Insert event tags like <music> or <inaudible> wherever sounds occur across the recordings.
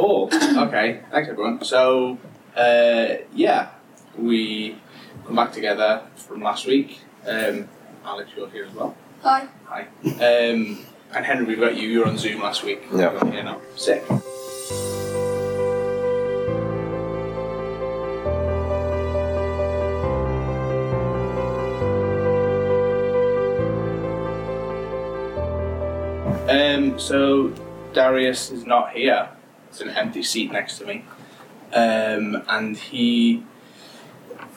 Cool. <clears throat> Okay. Thanks, everyone. So, uh, yeah, we come back together from last week. Um, Alex, you're here as well. Hi. Hi. Um, and Henry, we've got you. You were on Zoom last week. Yeah. You're here now. Sick. Um, so Darius is not here. It's an empty seat next to me. Um, and he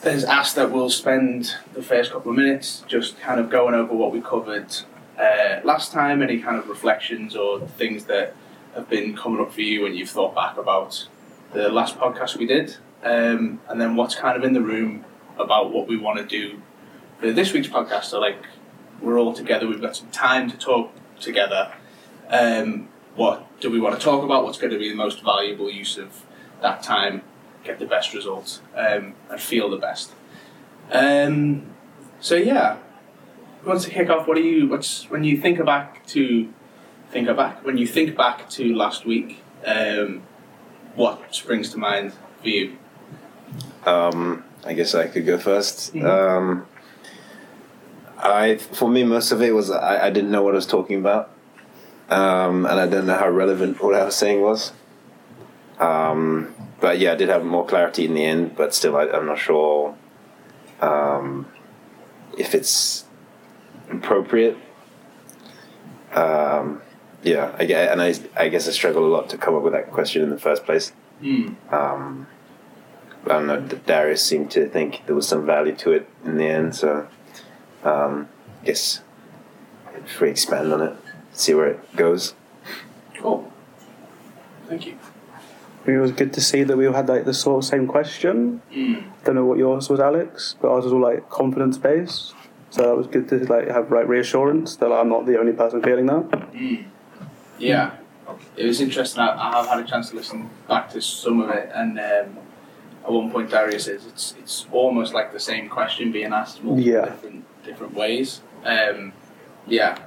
has asked that we'll spend the first couple of minutes just kind of going over what we covered uh, last time, any kind of reflections or things that have been coming up for you when you've thought back about the last podcast we did, um, and then what's kind of in the room about what we want to do for this week's podcast. So, like, we're all together, we've got some time to talk together. Um, what do we want to talk about? What's going to be the most valuable use of that time? Get the best results um, and feel the best. Um, so yeah, wants to kick off? What do you? What's when you think back to think back when you think back to last week? Um, what springs to mind for you? Um, I guess I could go 1st Mhm. Um, I, for me, most of it was I, I didn't know what I was talking about, um, and I don't know how relevant what I was saying was. Um, but yeah, I did have more clarity in the end, but still, I, I'm not sure um, if it's appropriate. Um, yeah, I, and I, I guess I struggle a lot to come up with that question in the first place. Um, I don't know. Darius seemed to think there was some value to it in the end, so um, I guess if we expand on it, see where it goes. Cool. Thank you. It was good to see that we all had like the sort of same question. Mm. Don't know what yours was, Alex, but ours was all like confidence based. So that was good to like have like reassurance that like, I'm not the only person feeling that. Mm. Yeah, it was interesting. I, I have had a chance to listen back to some of it, and um, at one point Darius says it's it's almost like the same question being asked multiple Yeah. different different ways. Um, yeah,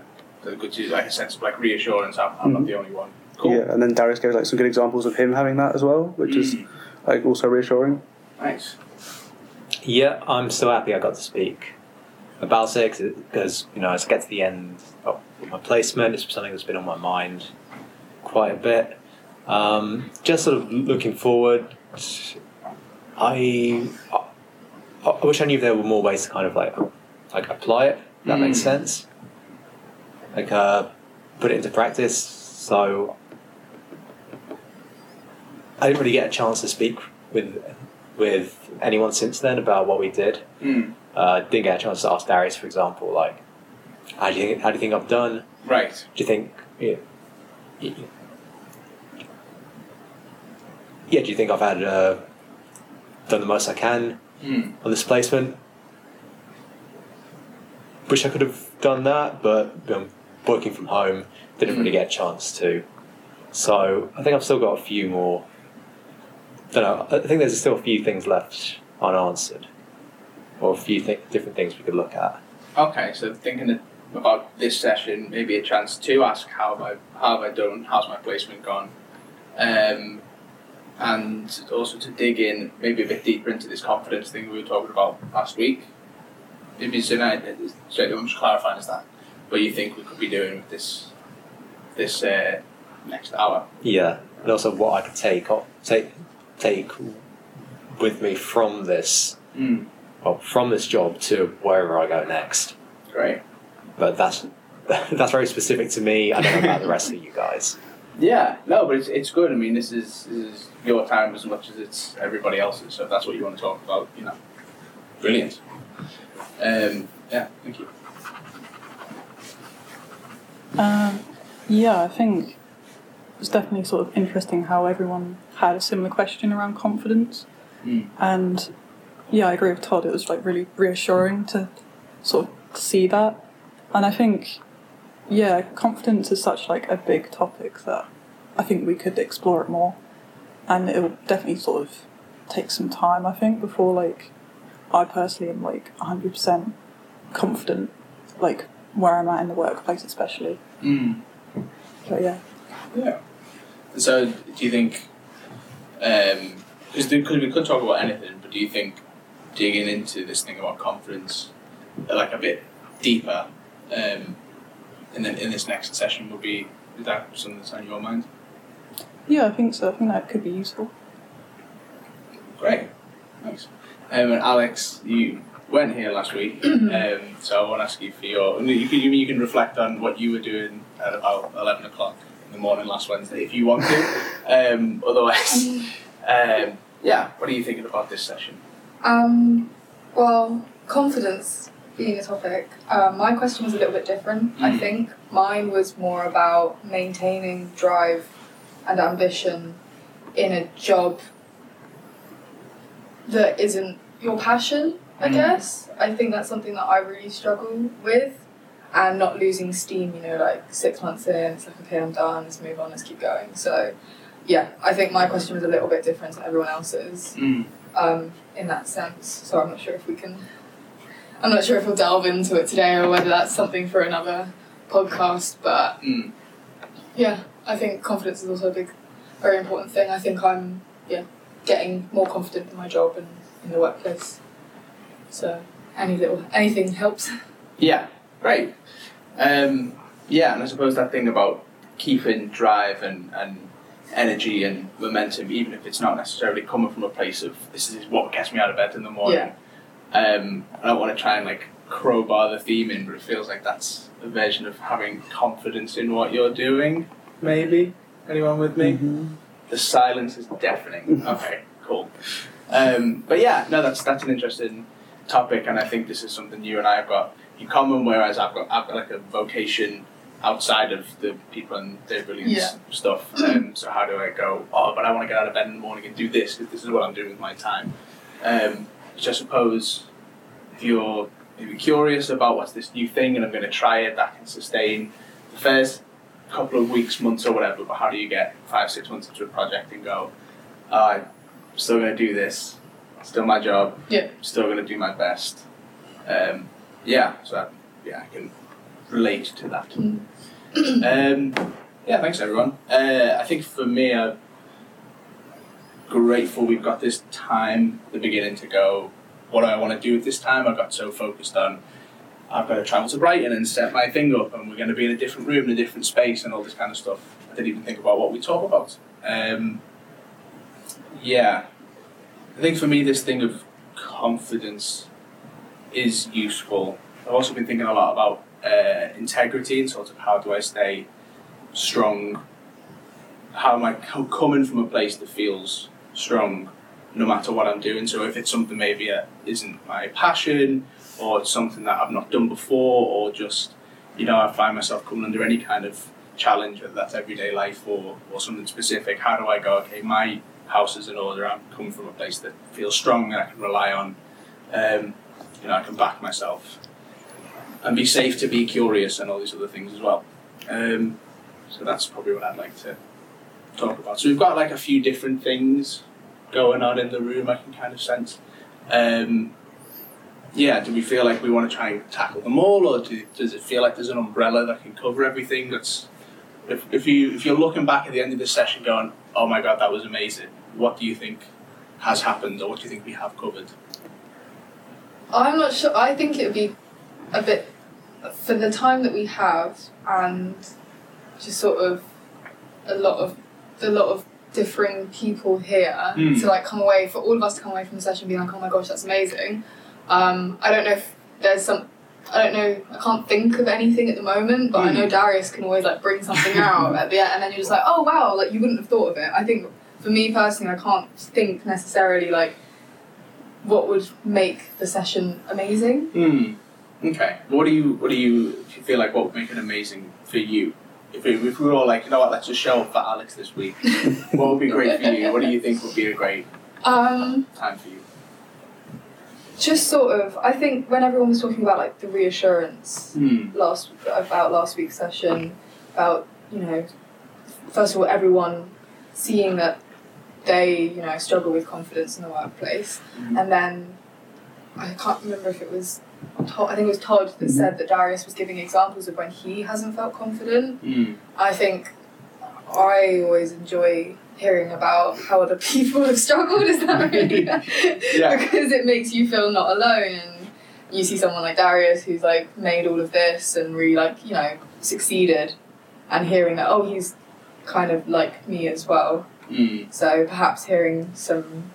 so good to like a sense of like reassurance. I'm, I'm not Mhm. the only one. Cool. Yeah, and then Darius gave like some good examples of him having that as well, which is Mm. like also reassuring. Nice. Yeah, I'm so happy I got to speak about it because you know as I get to the end of my placement, it's something that's been on my mind quite a bit. Um, just sort of looking forward, I, I I wish I knew there were more ways to kind of like like apply it. If that makes Mm. sense. Like uh, put it into practice. So I didn't really get a chance to speak with with anyone since then about what we did. Mm. Uh, didn't get a chance to ask Darius, for example, like, how do you think, how do you think I've done? Right. Do you think, yeah, yeah, yeah, do you think I've had uh, done the most I can Mm. on this placement? Wish I could have done that, but know, working from home didn't really get a chance to. So I think I've still got a few more. Don't know. I think there's still a few things left unanswered, or a few th- different things we could look at. Okay, so thinking about this session, maybe a chance to ask how have I how have I done? How's my placement gone? Um, and also to dig in maybe a bit deeper into this confidence thing we were talking about last week. Maybe so now, so I'm just clarifying is that what you think we could be doing with this this uh, next hour? Yeah, and also what I could take o- take take with me from this, Mm, well, from this job to wherever I go next. great. But that's <laughs> that's very specific to me. I don't know about the rest of you guys. Yeah, no, but it's, it's good. I mean, this is this is your time as much as it's everybody else's. So if that's what you want to talk about, you know, brilliant. Um, yeah, thank you. Um, yeah, I think it was definitely sort of interesting how everyone had a similar question around confidence. Mm. And yeah, I agree with Todd. It was like really reassuring to sort of see that. And I think, yeah, confidence is such like a big topic that I think we could explore it more. And it will definitely sort of take some time, I think, before like I personally am like 100% confident, like where I'm at in the workplace, especially. Mm. So yeah. Yeah. So, do you think Because we could talk about anything, but do you think digging into this thing about confidence, like a bit deeper, um, in the, in this next session would be is that something that's on your mind? Yeah, I think so. I think that could be useful. Great, thanks. Um, and Alex, you weren't here last week, <clears throat> um, so I want to ask you for your. You can you can reflect on what you were doing at about eleven o'clock in the morning last Wednesday, if you want to. <laughs> Um, otherwise, um, yeah. What are you thinking about this session? Um, well, confidence being a topic. Um, my question was a little bit different. I Mm. think mine was more about maintaining drive and ambition in a job that isn't your passion. I Mm. guess I think that's something that I really struggle with, and not losing steam. You know, like six months in, it's like okay, I'm done. Let's move on. Let's keep going. So, yeah, I think my question was a little bit different to everyone else's Mm. um, in that sense. So I'm not sure if we can. I'm not sure if we'll delve into it today or whether that's something for another podcast. But Mm. yeah, I think confidence is also a big, very important thing. I think I'm yeah getting more confident in my job and in the workplace. So any little anything helps. <laughs> Yeah, great. Um, yeah, and I suppose that thing about keeping drive and, and energy and momentum, even if it's not necessarily coming from a place of this is what gets me out of bed in the morning. Yeah. Um, I don't want to try and like crowbar the theme in, but it feels like that's a version of having confidence in what you're doing. Maybe anyone with me? The silence is deafening. <laughs> Okay, cool. Um, but yeah, no, that's that's an interesting topic, and I think this is something you and I have got in common. Whereas I've got I've got like a vocation outside of the people and their brilliance Yeah. stuff. <clears throat> Um, so how do I go? Oh, but I want to get out of bed in the morning and do this because this is what I'm doing with my time. Um, which I suppose if you're maybe curious about what's this new thing and I'm going to try it, that can sustain the first couple of weeks, months, or whatever. But how do you get five, six months into a project and go, oh, I'm still going to do this, still my job, Yeah. still going to do my best. Um, yeah, so that, yeah, I can relate to that. Mm. <clears throat> um, yeah, thanks everyone. Uh, I think for me, I'm grateful we've got this time the beginning to go. What do I want to do with this time? I got so focused on I've got to travel to Brighton and set my thing up, and we're going to be in a different room, in a different space, and all this kind of stuff. I didn't even think about what we talk about. Um, yeah, I think for me, this thing of confidence is useful. I've also been thinking a lot about uh, integrity and sort of how do I stay strong? How am I co- coming from a place that feels strong no matter what I'm doing? So if it's something maybe that isn't my passion or it's something that I've not done before or just, you know, I find myself coming under any kind of challenge, whether that's everyday life or, or something specific, how do I go, okay, my house is in order, I'm coming from a place that feels strong and I can rely on, um, you know, I can back myself and be safe to be curious and all these other things as well. Um, so that's probably what I'd like to talk about. So we've got like a few different things going on in the room, I can kind of sense. Um, yeah, do we feel like we want to try and tackle them all, or do, does it feel like there's an umbrella that can cover everything? That's if, if you if you're looking back at the end of the session, going, "Oh my god, that was amazing." What do you think has happened, or what do you think we have covered? I'm not sure. I think it would be a bit for the time that we have, and just sort of a lot of a lot of differing people here Mm. to like come away for all of us to come away from the session being like, oh my gosh, that's amazing. Um, I don't know if there's some. I don't know. I can't think of anything at the moment, but I know Darius can always like bring something out at the end, and then you're just like, oh wow, like you wouldn't have thought of it. I think for me personally, I can't think necessarily like what would make the session amazing. Hmm. Okay. What do you what do you, do you feel like? What would make it amazing for you? If we, if we were all like, you know what, let's just show up for Alex this week. <laughs> what would be great for you? What do you think would be a great Um, time for you? just sort of, I think when everyone was talking about like the reassurance Hmm. last about last week's session, about you know, first of all, everyone seeing that they you know struggle with confidence in the workplace, Mhm. and then I can't remember if it was. Todd, I think it was Todd that said that Darius was giving examples of when he hasn't felt confident. Hmm. I think I always enjoy hearing about how other <laughs> people have struggled. Is that really? <laughs> Yeah. <laughs> because it makes you feel not alone, and you see someone like Darius who's like made all of this and really like you know succeeded, and hearing that oh he's kind of like me as well. Mm. So perhaps hearing some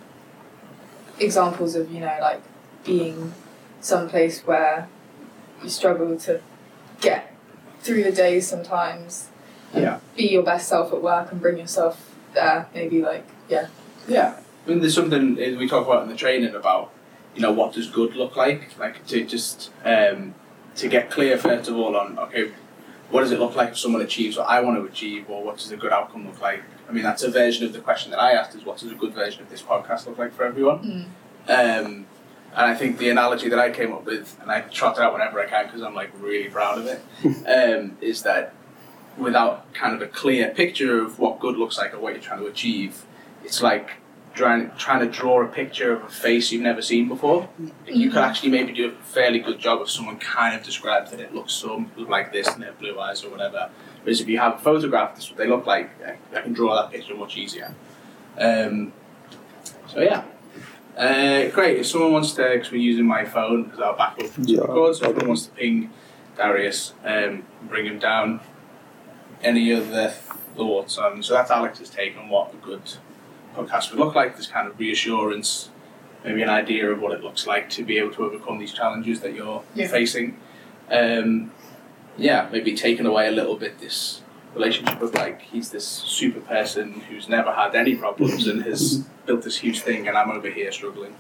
examples of you know like being someplace where you struggle to get through the days sometimes. Yeah. Be your best self at work and bring yourself there. Maybe like yeah. Yeah, I mean, there's something we talk about in the training about, you know, what does good look like? Like to just um, to get clear first of all on okay, what does it look like if someone achieves what I want to achieve, or what does a good outcome look like? I mean, that's a version of the question that I asked: is what does a good version of this podcast look like for everyone? Um, and I think the analogy that I came up with, and I trot it out whenever I can because I'm like really proud of it, <laughs> um, is that without kind of a clear picture of what good looks like or what you're trying to achieve, it's like trying trying to draw a picture of a face you've never seen before. You could actually maybe do a fairly good job if someone kind of describes that it looks so like this and they have blue eyes or whatever. Whereas if you have a photograph, this is what they look like. I, I can draw that picture much easier. Um, so yeah. Uh, great. If someone wants to, because we're using my phone as our backup to Yeah, record, so if someone wants to ping Darius, um, bring him down. Any other thoughts on? So that's Alex's take on what a good podcast would look like. This kind of reassurance, maybe an idea of what it looks like to be able to overcome these challenges that you're Yeah. facing. Um, yeah, maybe taken away a little bit this relationship of like he's this super person who's never had any problems and has <laughs> built this huge thing, and I'm over here struggling.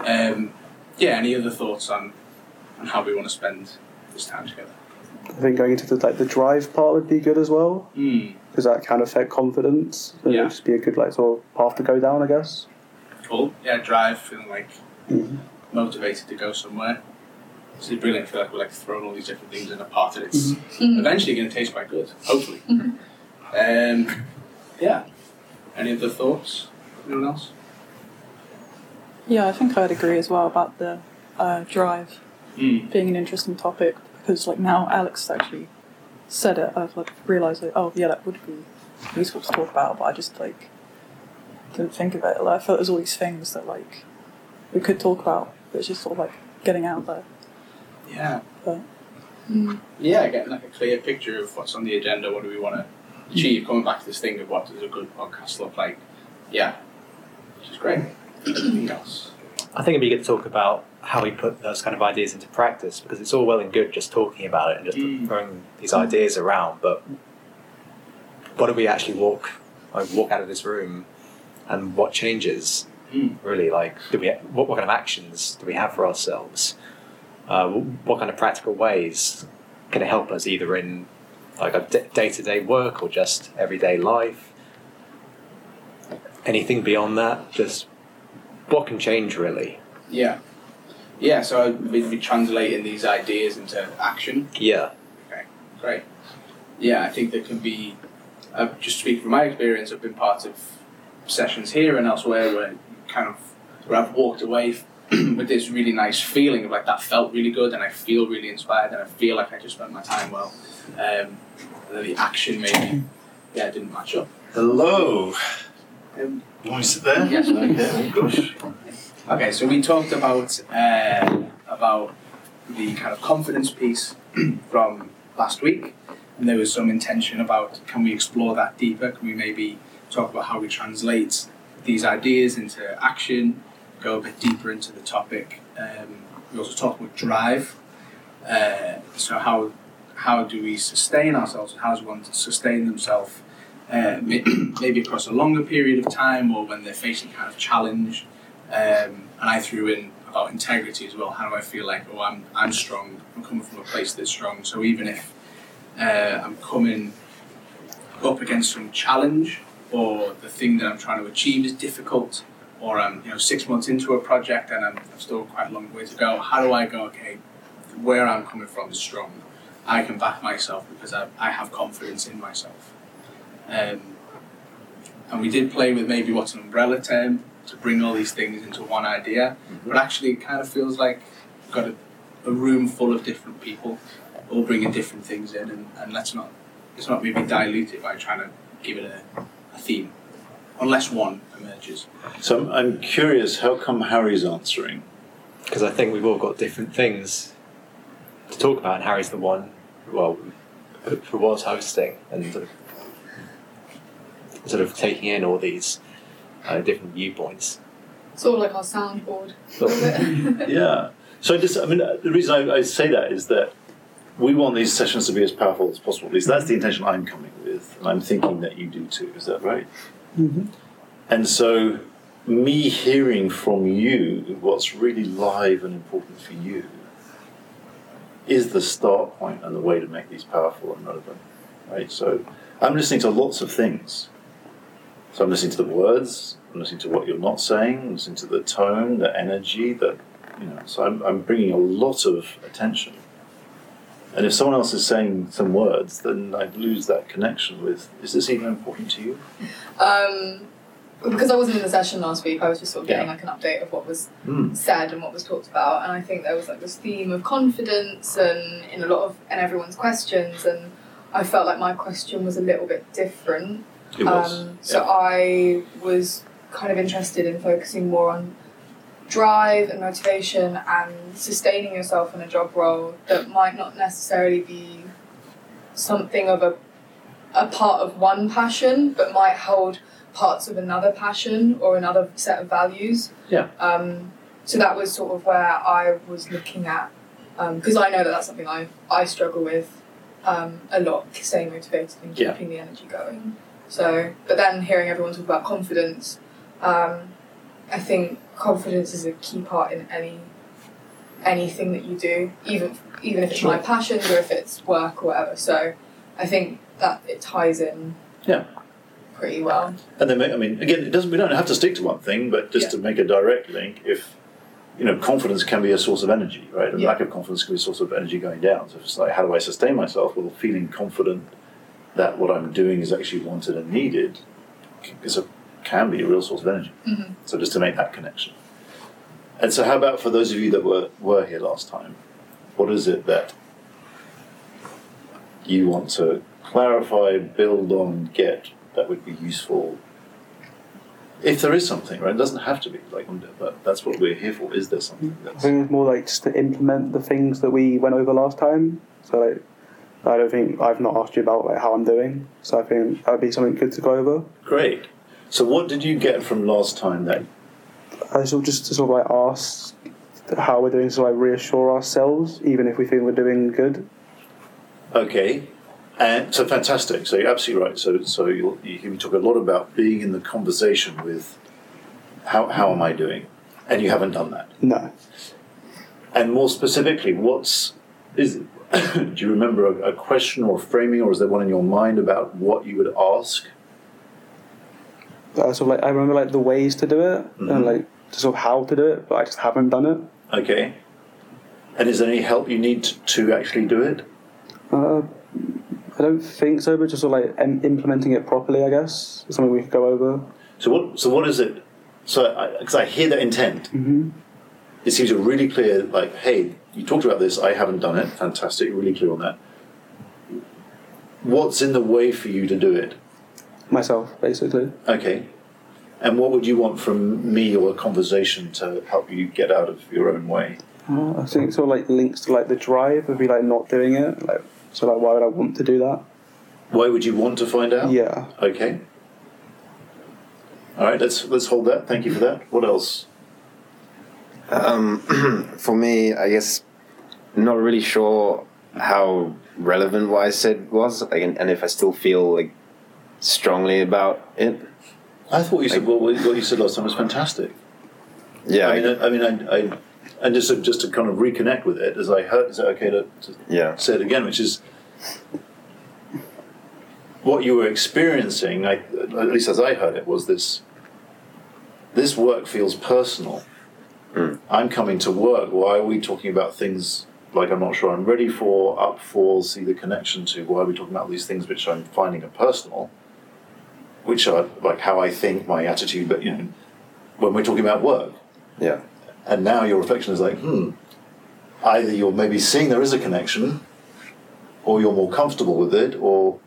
Um, yeah, any other thoughts on on how we want to spend this time together? I think going into the like the drive part would be good as well Mm, because that can affect confidence. And Yeah. it'd just be a good like sort of path to go down, I guess. cool. Yeah, drive, feeling like Mhm. motivated to go somewhere. This is brilliant. I feel like we're like throwing all these different things in a pot, and it's eventually going to taste quite good. Hopefully. um, yeah. Any other thoughts? Anyone else? Yeah, I think I'd agree as well about the uh, drive Mm. being an interesting topic because, like, now Alex actually said it, I've like realised like, oh yeah, that would be useful to talk about, but I just like didn't think of it. Like, I felt there's all these things that like we could talk about, but it's just sort of like getting out there. Yeah. But Yeah, getting like a clear picture of what's on the agenda. What do we want to achieve? Coming back to this thing of what does a good podcast look like? Yeah, which is great. Anything else? I think it'd be good to talk about how we put those kind of ideas into practice because it's all well and good just talking about it and just Mm. throwing these ideas around, but what do we actually walk like walk out of this room and what changes Mm. really like do we what, what kind of actions do we have for ourselves uh, what kind of practical ways can it help us either in like a day to day work or just everyday life anything beyond that just what can change really Yeah, yeah. So we'd be translating these ideas into action. yeah Okay. Great. Yeah, I think there can be. Uh, just speaking from my experience, I've been part of sessions here and elsewhere where kind of where I've walked away <clears throat> with this really nice feeling of like that felt really good and I feel really inspired and I feel like I just spent my time well. Um, and then the action maybe yeah didn't match up. Hello. Um, You want me to sit there? Yes. Okay. Gosh. Okay, so we talked about uh, about the kind of confidence piece <clears throat> from last week, and there was some intention about can we explore that deeper? Can we maybe talk about how we translate these ideas into action? Go a bit deeper into the topic. Um, we also talked about drive. Uh, so how how do we sustain ourselves? How does one sustain themselves? Uh, <clears throat> maybe across a longer period of time, or when they're facing kind of challenge. Um, and I threw in about integrity as well. How do I feel like, oh, I'm, I'm strong. I'm coming from a place that's strong. So even if uh, I'm coming up against some challenge, or the thing that I'm trying to achieve is difficult, or I'm you know six months into a project and I'm I've still quite a long way to go. How do I go? Okay, where I'm coming from is strong. I can back myself because I, I have confidence in myself. Um, and we did play with maybe what's an umbrella term to bring all these things into one idea, but actually it kind of feels like we've got a, a room full of different people all bringing different things in, and, and let's not let's not maybe dilute it by trying to give it a, a theme, unless one emerges. So I'm, I'm curious, how come Harry's answering? because I think we've all got different things to talk about, and Harry's the one, well, who who was hosting and sort of, sort of taking in all these uh, different viewpoints. Sort of like our soundboard. a little bit. Yeah. So I just, I mean, uh, the reason I, I say that is that we want these sessions to be as powerful as possible. At least that's the intention I'm coming with, and I'm thinking that you do too. Is that right? Mhm. And so, me hearing from you what's really live and important for you is the start point and the way to make these powerful and relevant. Right. So, I'm listening to lots of things. So I'm listening to the words. I'm listening to what you're not saying. I'm listening to the tone, the energy, the you know. So I'm, I'm bringing a lot of attention. And if someone else is saying some words, then I lose that connection with. Is this even important to you? um, because I wasn't in the session last week, I was just sort of getting like an update of what was Hmm. said and what was talked about, and I think there was like this theme of confidence and in a lot of and everyone's questions, and I felt like my question was a little bit different. It was. Um, so yeah. I was kind of interested in focusing more on drive and motivation and sustaining yourself in a job role that might not necessarily be something of a a part of one passion, but might hold parts of another passion or another set of values. Yeah. Um, so that was sort of where I was looking at, because I know that that's something I, I struggle with um, a lot, staying motivated and Yeah. keeping the energy going. So, but then hearing everyone talk about confidence, um, I think confidence is a key part in any anything that you do, even even if it's my passions or if it's work or whatever. So, I think that it ties in. Yeah. Pretty well. And then, I mean, again, it doesn't. We don't have to stick to one thing, but just Yeah. to make a direct link, if you know, confidence can be a source of energy, right? And Yeah. lack of confidence can be a source of energy going down. So it's like, how do I sustain myself? Well, feeling confident that what I'm doing is actually wanted and needed is a, can be a real source of energy. Mhm. So just to make that connection. And so, how about for those of you that were were here last time? What is it that you want to clarify, build on, get that would be useful? If there is something, right? It doesn't have to be like, but that's what we're here for. Is there something I think it's more like just to implement the things that we went over last time. So like, I don't think I've not asked you about like how I'm doing. So I think that would be something good to go over. great? So, what did you get from last time then? I sort of just to sort of like ask how we're doing, so like reassure ourselves, even if we think we're doing good. Okay, and so fantastic. So you're absolutely right. So so you'll, you you talk a lot about being in the conversation with how how am I doing, and you haven't done that. No, And more specifically, what's is <coughs> do you remember a, a question or a framing, or is there one in your mind about what you would ask? Uh, sort of like I remember like the ways to do it Mhm. and like sort of how to do it, but I just haven't done it. Okay. And is there any help you need to, actually do it? Uh, I don't think so, but just sort of like im- implementing it properly, I guess, is something we could go over. So what? So what is it? So because I, hear that intent, hmm it seems really clear. Like, hey, you talked about this. I haven't done it. Fantastic. Really clear on that. What's in the way for you to do it? Myself, basically. Okay. And what would you want from me or a conversation to help you get out of your own way? Uh, I think it sort of like links to like the drive of be like not doing it. Like, so like, why would I want to do that? Why would you want to find out? Yeah. Okay. All right. Let's let's hold that. Thank you for that. What else? Um, <clears throat> for me, I guess not really sure how relevant what I said was, like, and, and if I still feel like strongly about it. I thought you said well, what you said last time was fantastic. Yeah, I mean, I, I mean, I, I and just to, just to kind of reconnect with it, as I heard, is it okay to, to yeah, say it again? Which is what you were experiencing. I, at least as I heard it, was this. This work feels personal. Mm. I'm coming to work. Why are we talking about things like I'm not sure I'm ready for, up for? See the connection to why are we talking about these things which I'm finding are personal, which are like how I think, my attitude. But you know, when we're talking about work, yeah, and now your reflection is like, hmm, either you're maybe seeing there is a connection, or you're more comfortable with it, or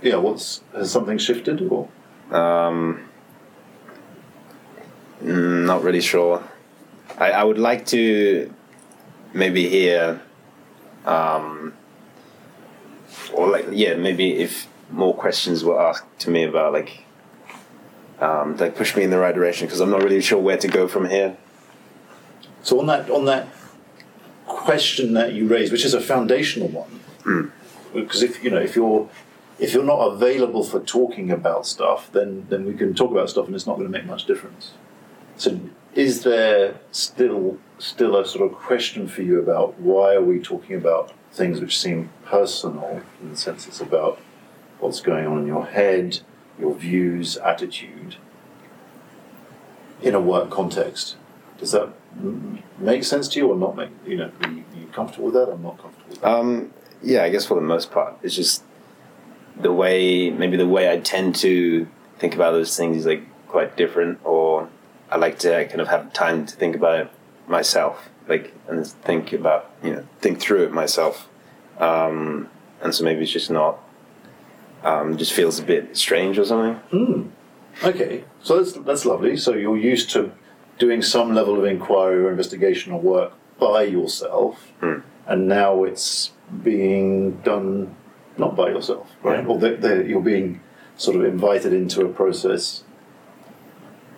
yeah, what's has something shifted or Um, mm, not really sure. I, I would like to maybe hear, um, or like yeah, maybe if more questions were asked to me about like, um, like push me in the right direction because I'm not really sure where to go from here. So on that on that question that you raised, which is a foundational one, because if you know if you're if you're not available for talking about stuff, then then we can talk about stuff, and it's not going to make much difference. So is there still still a sort of question for you about why are we talking about things which seem personal in the sense it's about what's going on in your head, your views, attitude in a work context? Does that make sense to you or not make you know are you, are you comfortable with that or not comfortable with that? Um, yeah, I guess for the most part, it's just the way maybe the way I tend to think about those things is like quite different, or I like to kind of have time to think about it myself, like and think about you know think through it myself, um, and so maybe it's just not um, just feels a bit strange or something. Hmm. Okay, so that's that's lovely. So you're used to doing some level of inquiry or investigation or work by yourself, Hmm. and now it's being done not by yourself, right? Or that that you're being sort of invited into a process.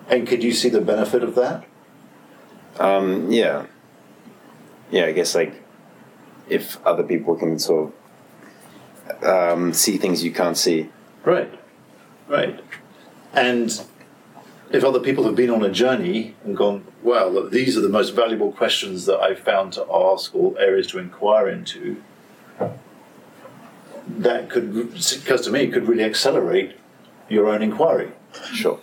And could you see the benefit of that? Um, yeah, yeah. I guess like if other people can sort of um, see things you can't see. Right, right. And if other people have been on a journey and gone, wow, look, these are the most valuable questions that I've found to ask or areas to inquire into, that could, because to me, could really accelerate your own inquiry. Sure.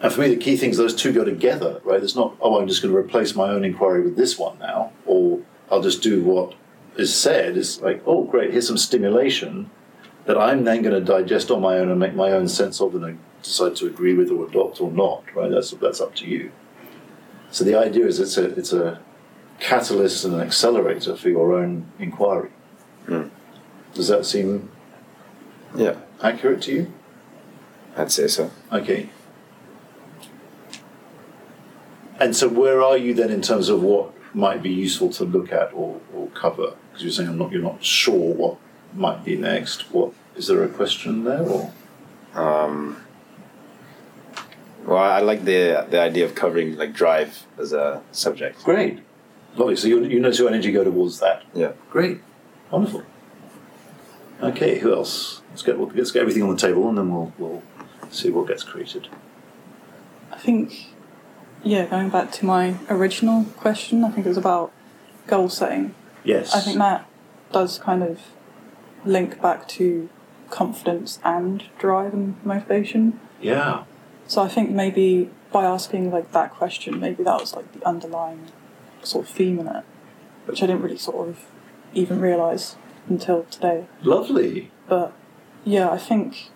And for me, the key thing is those two go together, right? It's not, oh, I'm just going to replace my own inquiry with this one now, or I'll just do what is said. is like, oh, great, here's some stimulation that I'm then going to digest on my own and make my own sense of, and decide to agree with or adopt or not, right? That's that's up to you. So the idea is it's a it's a catalyst and an accelerator for your own inquiry. Hmm. Does that seem Yeah, accurate to you? I'd say so. Okay. And so, where are you then in terms of what might be useful to look at or, or cover? Because you're saying I'm not, you're not sure what might be next. What is there a question there or? Um, well, I like the the idea of covering like drive as a subject. Great, lovely. So you you notice your energy go towards that. Yeah. Great, wonderful. Okay, who else? Let's get let's get everything on the table and then we'll we'll see what gets created. I think, yeah, going back to my original question, I think it was about goal setting. Yes. I think that does kind of link back to confidence and drive and motivation. Yeah. So I think maybe by asking like that question, maybe that was like the underlying sort of theme in it, which I didn't really sort of even realise until today. Lovely. But yeah, I think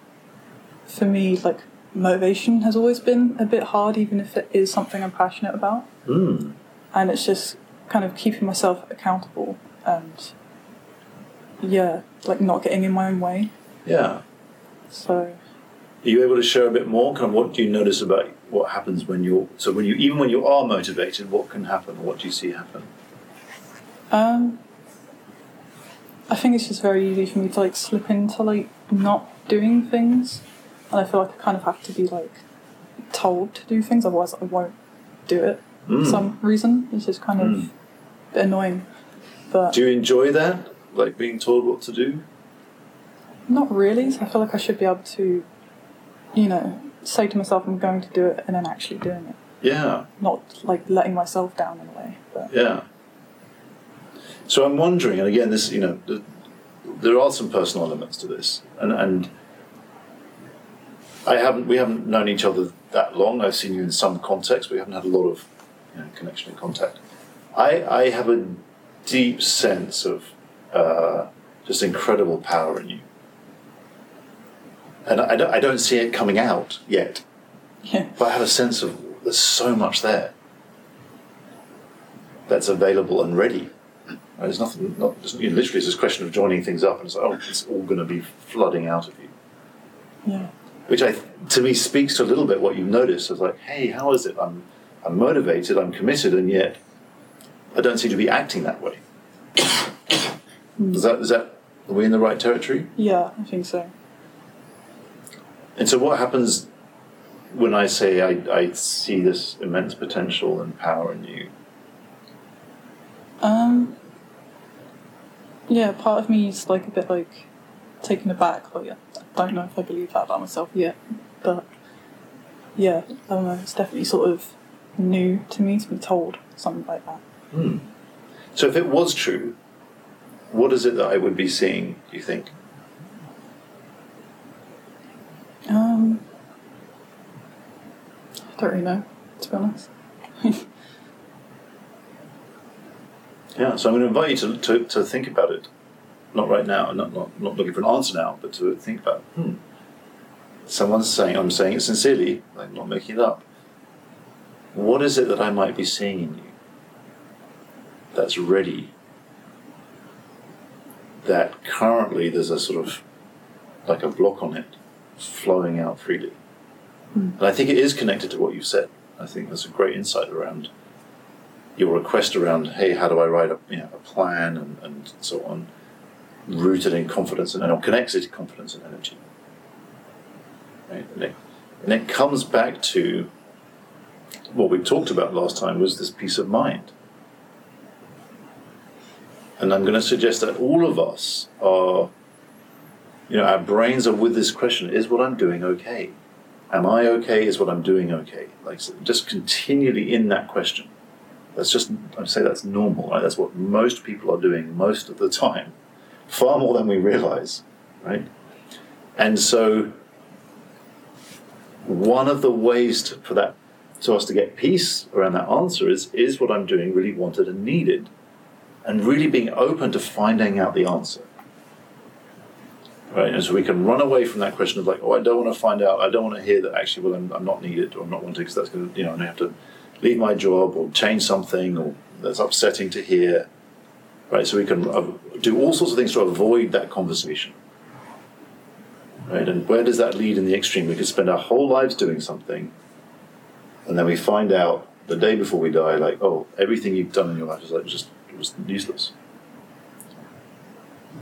for me, like motivation has always been a bit hard, even if it is something I'm passionate about. Hmm. And it's just kind of keeping myself accountable and yeah, like not getting in my own way. Yeah. So Are you able to share a bit more? Kind of what do you notice about what happens when you're so when you even when you are motivated, what can happen? What do you see happen? Um, I think it's just very easy for me to like slip into like not doing things, and I feel like I kind of have to be like told to do things, otherwise I won't do it for Mm. some reason. It's just kind of Mm. a bit annoying, but Do you enjoy that? Like being told what to do? not really. So I feel like I should be able to, you know, say to myself I'm going to do it and then actually doing it, Yeah, not like letting myself down in a way. But yeah. So I'm wondering, and again, this you know, th- there are some personal elements to this, and and I haven't we haven't known each other that long. I've seen you in some context, but we haven't had a lot of you know, connection and contact. I I have a deep sense of uh, just incredible power in you, and I don't, I don't see it coming out yet. <laughs> yeah, But I have a sense of there's so much there that's available and ready. There's nothing, not, it's, you know, literally, it's this question of joining things up, and it's like, oh, it's all going to be flooding out of you. Yeah. which I to me speaks to a little bit what you've noticed. It's like, hey, how is it? I'm I'm motivated, I'm committed, and yet I don't seem to be acting that way. Is that is that are we in the right territory? Yeah, I think so. And so, what happens when I say I, I see this immense potential and power in you? Um. Yeah, part of me is like a bit like taken aback. Like, I don't know if I believe that about myself yet, but yeah, I don't know. It's definitely sort of new to me to be told something like that. So, if it was true, what is it that I would be seeing? Do you think? Um. I don't really know, to be honest. <laughs> Yeah. So, I'm going to invite you to, to, to think about it. Not right now. Not, not not looking for an answer now, but to think about. Hmm. Someone's saying, I'm saying it sincerely. I'm not making it up. What is it that I might be seeing in you that's ready? That currently there's a sort of like a block on it, flowing out freely. Hmm. And I think it is connected to what you said. I think there's a great insight around your request around, hey, how do I write a, you know, a plan and, and so on, rooted in confidence and, or connected to confidence and energy. Right? And, it, and it comes back to what we talked about last time was this peace of mind. And I'm going to suggest that all of us are, you know, our brains are with this question: Is what I'm doing okay? Am I okay? Is what I'm doing okay? Like just continually in that question. That's just I'd say that's normal. Right? That's what most people are doing most of the time, far more than we realize, right? And so, one of the ways to, for that to us to get peace around that answer is is what I'm doing really wanted and needed, and really being open to finding out the answer. Right, and so we can run away from that question of like, oh, I don't want to find out. I don't want to hear that actually. Well, I'm, I'm not needed, or I'm not wanted because that's going to, you know, I have to leave my job or change something, or that's upsetting to hear. Right, so we can do all sorts of things to avoid that conversation. Right, and where does that lead in the extreme? We could spend our whole lives doing something, and then we find out the day before we die, like, oh, everything you've done in your life is like just was useless.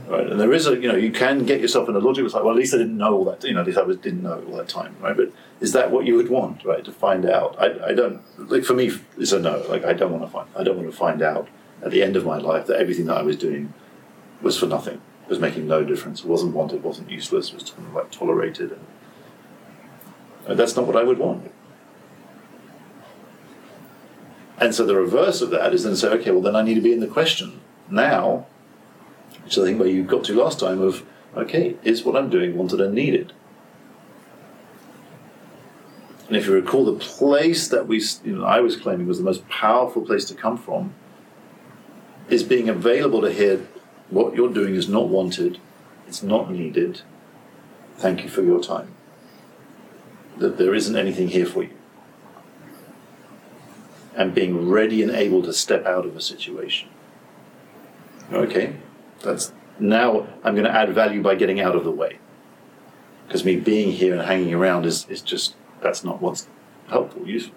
Right, and there is a, you know, you can get yourself in a logic. It's like, well, at least I didn't know all that. You know, at least I was, didn't know all that time, right? But is that what you would want, right? To find out? I, I don't. Like for me, it's a no. Like I don't want to find. I don't want to find out at the end of my life that everything that I was doing was for nothing. Was making no difference. wasn't wanted. wasn't useless. Was kind of like tolerated. And, and that's not what I would want. And so the reverse of that is then say, okay, well then I need to be in the question now which is I think where you got to last time of, okay, is what I'm doing wanted and needed? And if you recall, the place that we, you know, I was claiming was the most powerful place to come from is being available to hear what you're doing is not wanted, it's not needed. Thank you for your time. That there isn't anything here for you. And being ready and able to step out of a situation. Okay, that's now I'm going to add value by getting out of the way. Because me being here and hanging around is, is just, that's not what's helpful, useful.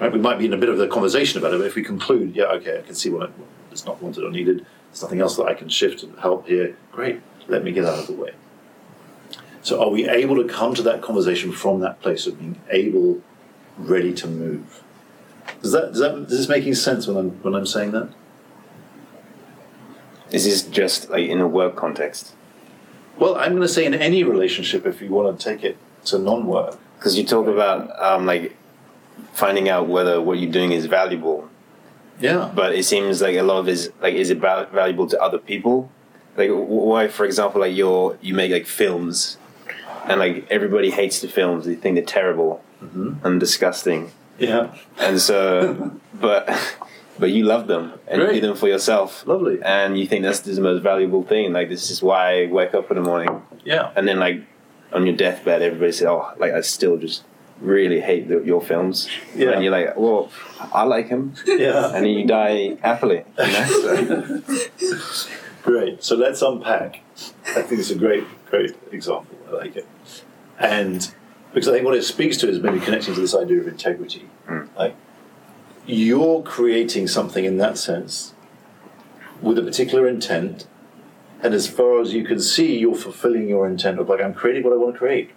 Right? We might be in a bit of a conversation about it, but if we conclude, yeah, okay, I can see what it's not wanted or needed, there's nothing else that I can shift and help here, great, let me get out of the way. So, are we able to come to that conversation from that place of being able, ready to move? Does that, does that is this making sense when I'm when I'm saying that? Is this just like in a work context? Well, I'm going to say in any relationship, if you want to take it to non-work, Because you talk about um, like finding out whether what you're doing is valuable, yeah, but it seems like a lot of it is like is it val- valuable to other people? Like why, for example, like you're you make like films, and like everybody hates the films. They think they're terrible Mm-hmm. and disgusting, yeah, and so <laughs> but but you love them and you do them for yourself. lovely, and you think that's the most valuable thing. Like this is why I wake up in the morning, yeah, and then like on your deathbed, everybody says, "Oh, like I still just really hate the, your films." Yeah. and you're like, "Well, I like him," yeah. and then you die happily. You know? so, <laughs> Great. So let's unpack. I think it's a great, great example. I like it. And because I think what it speaks to is maybe connecting to this idea of integrity. Like you're creating something in that sense with a particular intent, and as far as you can see, you're fulfilling your intent of like I'm creating what I want to create.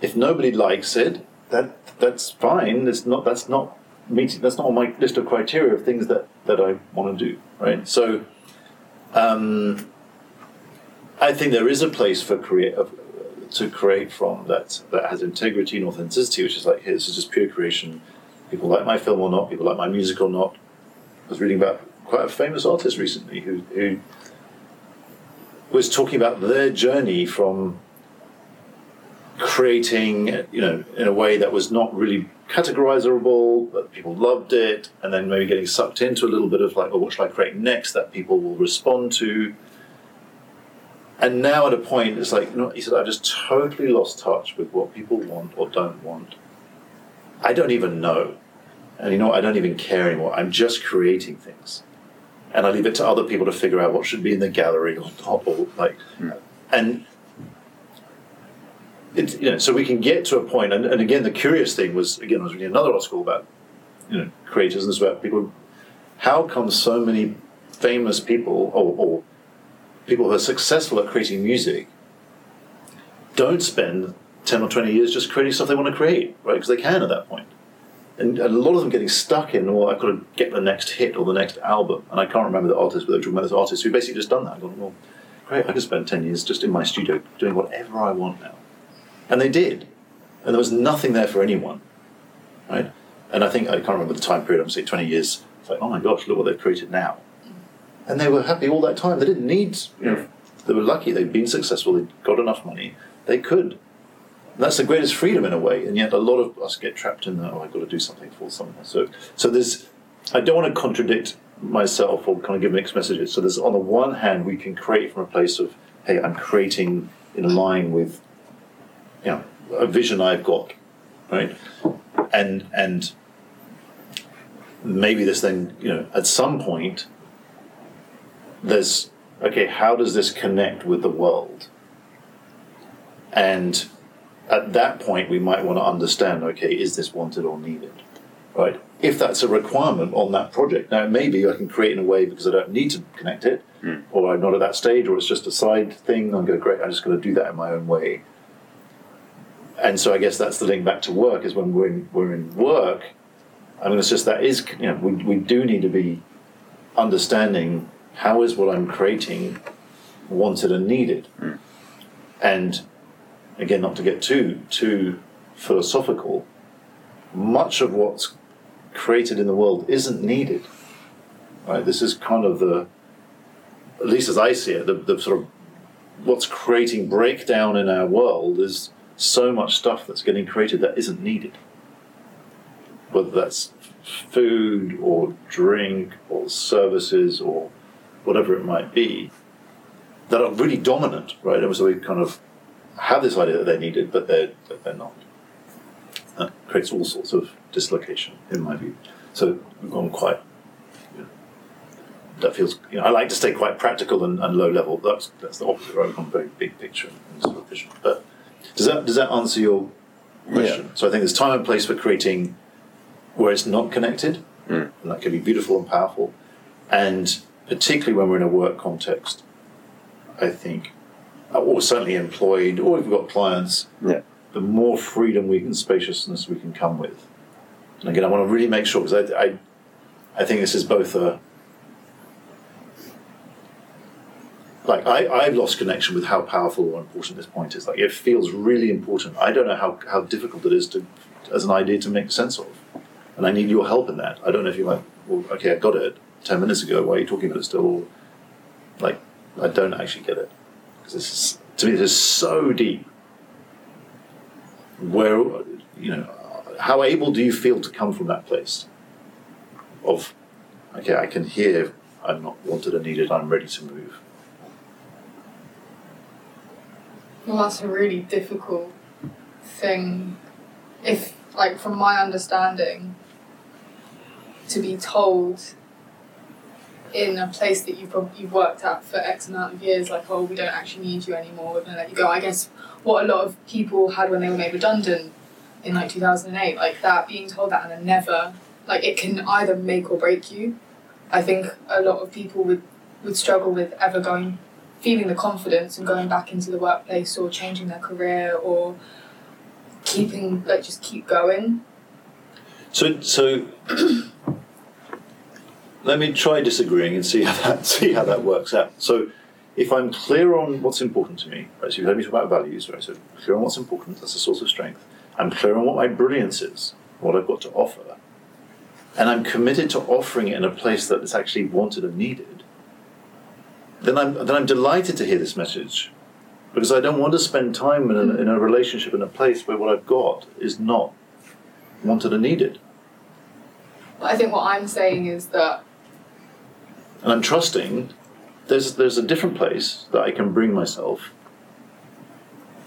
If nobody likes it, that that's fine. It's not that's not meeting. That's not on my list of criteria of things that that I want to do. Right. So. Um, I think there is a place for create of, to create from that that has integrity and authenticity, which is like hey, this is just pure creation. People like my film or not, people like my music or not. I was reading about quite a famous artist recently who who was talking about their journey from creating, you know, in a way that was not really categorizable, but people loved it, and then maybe getting sucked into a little bit of like, oh, what should I create next that people will respond to? And now at a point, it's like, you know, he said, I've just totally lost touch with what people want or don't want. I don't even know. And you know. I don't even care anymore. I'm just creating things. And I leave it to other people to figure out what should be in the gallery or not, or like, hmm. and it's, you know, so we can get to a point, and, and again, the curious thing was, again, I was reading another article about, you know, creators and this about people. How come so many famous people, or, or people who are successful at creating music, don't spend ten or twenty years just creating stuff they want to create, right? Because they can at that point. And a lot of them getting stuck in, well, I've got to get the next hit or the next album. And I can't remember the artist, but they were talking about this artist who basically just done that. I Gone, well, great, I could spend 10 years just in my studio doing whatever I want now. And they did. And there was nothing there for anyone. Right? And I think, I can't remember the time period, I'm saying 20 years. It's like, oh my gosh, look what they've created now. And they were happy all that time. They didn't need, you know, they were lucky. They'd been successful. They'd got enough money. They could. And that's the greatest freedom in a way. And yet a lot of us get trapped in that, oh, I've got to do something for someone. So, so there's, I don't want to contradict myself or kind of give mixed messages. So there's, on the one hand, we can create from a place of, hey, I'm creating in line with, you know, a vision I've got, right? And, and maybe this thing, you know, at some point, there's, okay, how does this connect with the world? And at that point, we might want to understand, okay, is this wanted or needed? Right? If that's a requirement on that project, now maybe I can create in a way because I don't need to connect it, hmm. or I'm not at that stage, or it's just a side thing. I'm going to create. I'm just going to do that in my own way. And so I guess that's the link back to work is when we're in, we're in work. I mean, it's just that is you know we we do need to be understanding how is what I'm creating wanted and needed, hmm. and again, not to get too too philosophical, much of what's created in the world isn't needed. Right? This is kind of the, at least as I see it, the, the sort of what's creating breakdown in our world is so much stuff that's getting created that isn't needed. Whether that's food or drink or services or whatever it might be, that are really dominant, right? And so we kind of have this idea that they're needed, but they're, that they're not. That creates all sorts of dislocation, in my view. So we've gone quite. You know, that feels. You know, I like to stay quite practical and, and low level. That's that's the opposite. Right? I've gone very big picture and sort of vision. But does that does that answer your question? So I think there's time and place for creating where it's not connected, mm. and that can be beautiful and powerful, and particularly when we're in a work context. I think uh, or certainly employed, or if we've got clients, Yeah. the more freedom we can, spaciousness we can come with. And again, I want to really make sure because I, I, I think this is both a like I, I've lost connection with how powerful or important this point is. Like it feels really important. I don't know how, how difficult it is to as an idea to make sense of. And I need your help in that. I don't know if you're like, well, okay, I got it ten minutes ago, why are you talking about it still? Like I don't actually get it. Because this is to me this is so deep. Where you know, how able do you feel to come from that place of okay, I can hear I'm not wanted and needed, I'm ready to move. Well, that's a really difficult thing. If, like, from my understanding, to be told in a place that you've prob- you've worked at for X amount of years, like oh we don't actually need you anymore, we're gonna let you go. I guess what a lot of people had when they were made redundant in like two thousand and eight, like that being told that and then never like it can either make or break you. I think a lot of people would would struggle with ever going feeling the confidence and going back into the workplace or changing their career or keeping like just keep going. So, so let me try disagreeing and see how that <laughs> see how that works out. So, if I'm clear on what's important to me, right? So you've heard me talk about values, right? So clear on what's important. That's a source of strength. I'm clear on what my brilliance is, what I've got to offer, and I'm committed to offering it in a place that is actually wanted and needed. Then I'm then I'm delighted to hear this message, because I don't want to spend time in a, in a relationship in a place where what I've got is not wanted and needed. I think what I'm saying is that and I'm trusting there's there's a different place that I can bring myself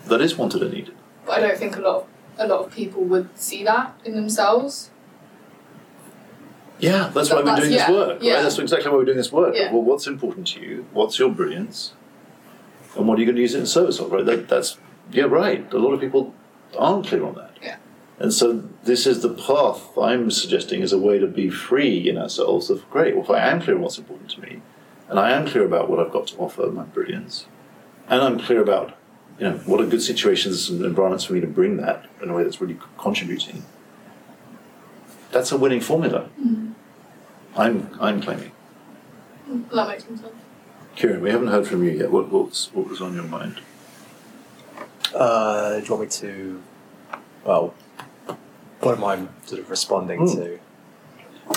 that is wanted and needed. but I don't think a lot of a lot of people would see that in themselves. Yeah, that's why we're That's- doing yeah, this work, yeah. right? That's exactly why we're doing this work. Yeah. Well, what's important to you? What's your brilliance? And what are you going to use it in service of? Right? That, that's yeah, right. A lot of people aren't clear on that. Yeah. And so this is the path I'm suggesting as a way to be free in ourselves. Of great, well, if I am clear on what's important to me, and I am clear about what I've got to offer, my brilliance, and I'm clear about you know what are good situations and environments for me to bring that in a way that's really contributing. That's a winning formula. I'm I'm claiming. That makes more sense. Ciaran, we haven't heard from you yet. What what's, what was on your mind? Uh, do you want me to? Well, what am I sort of responding Hmm. to?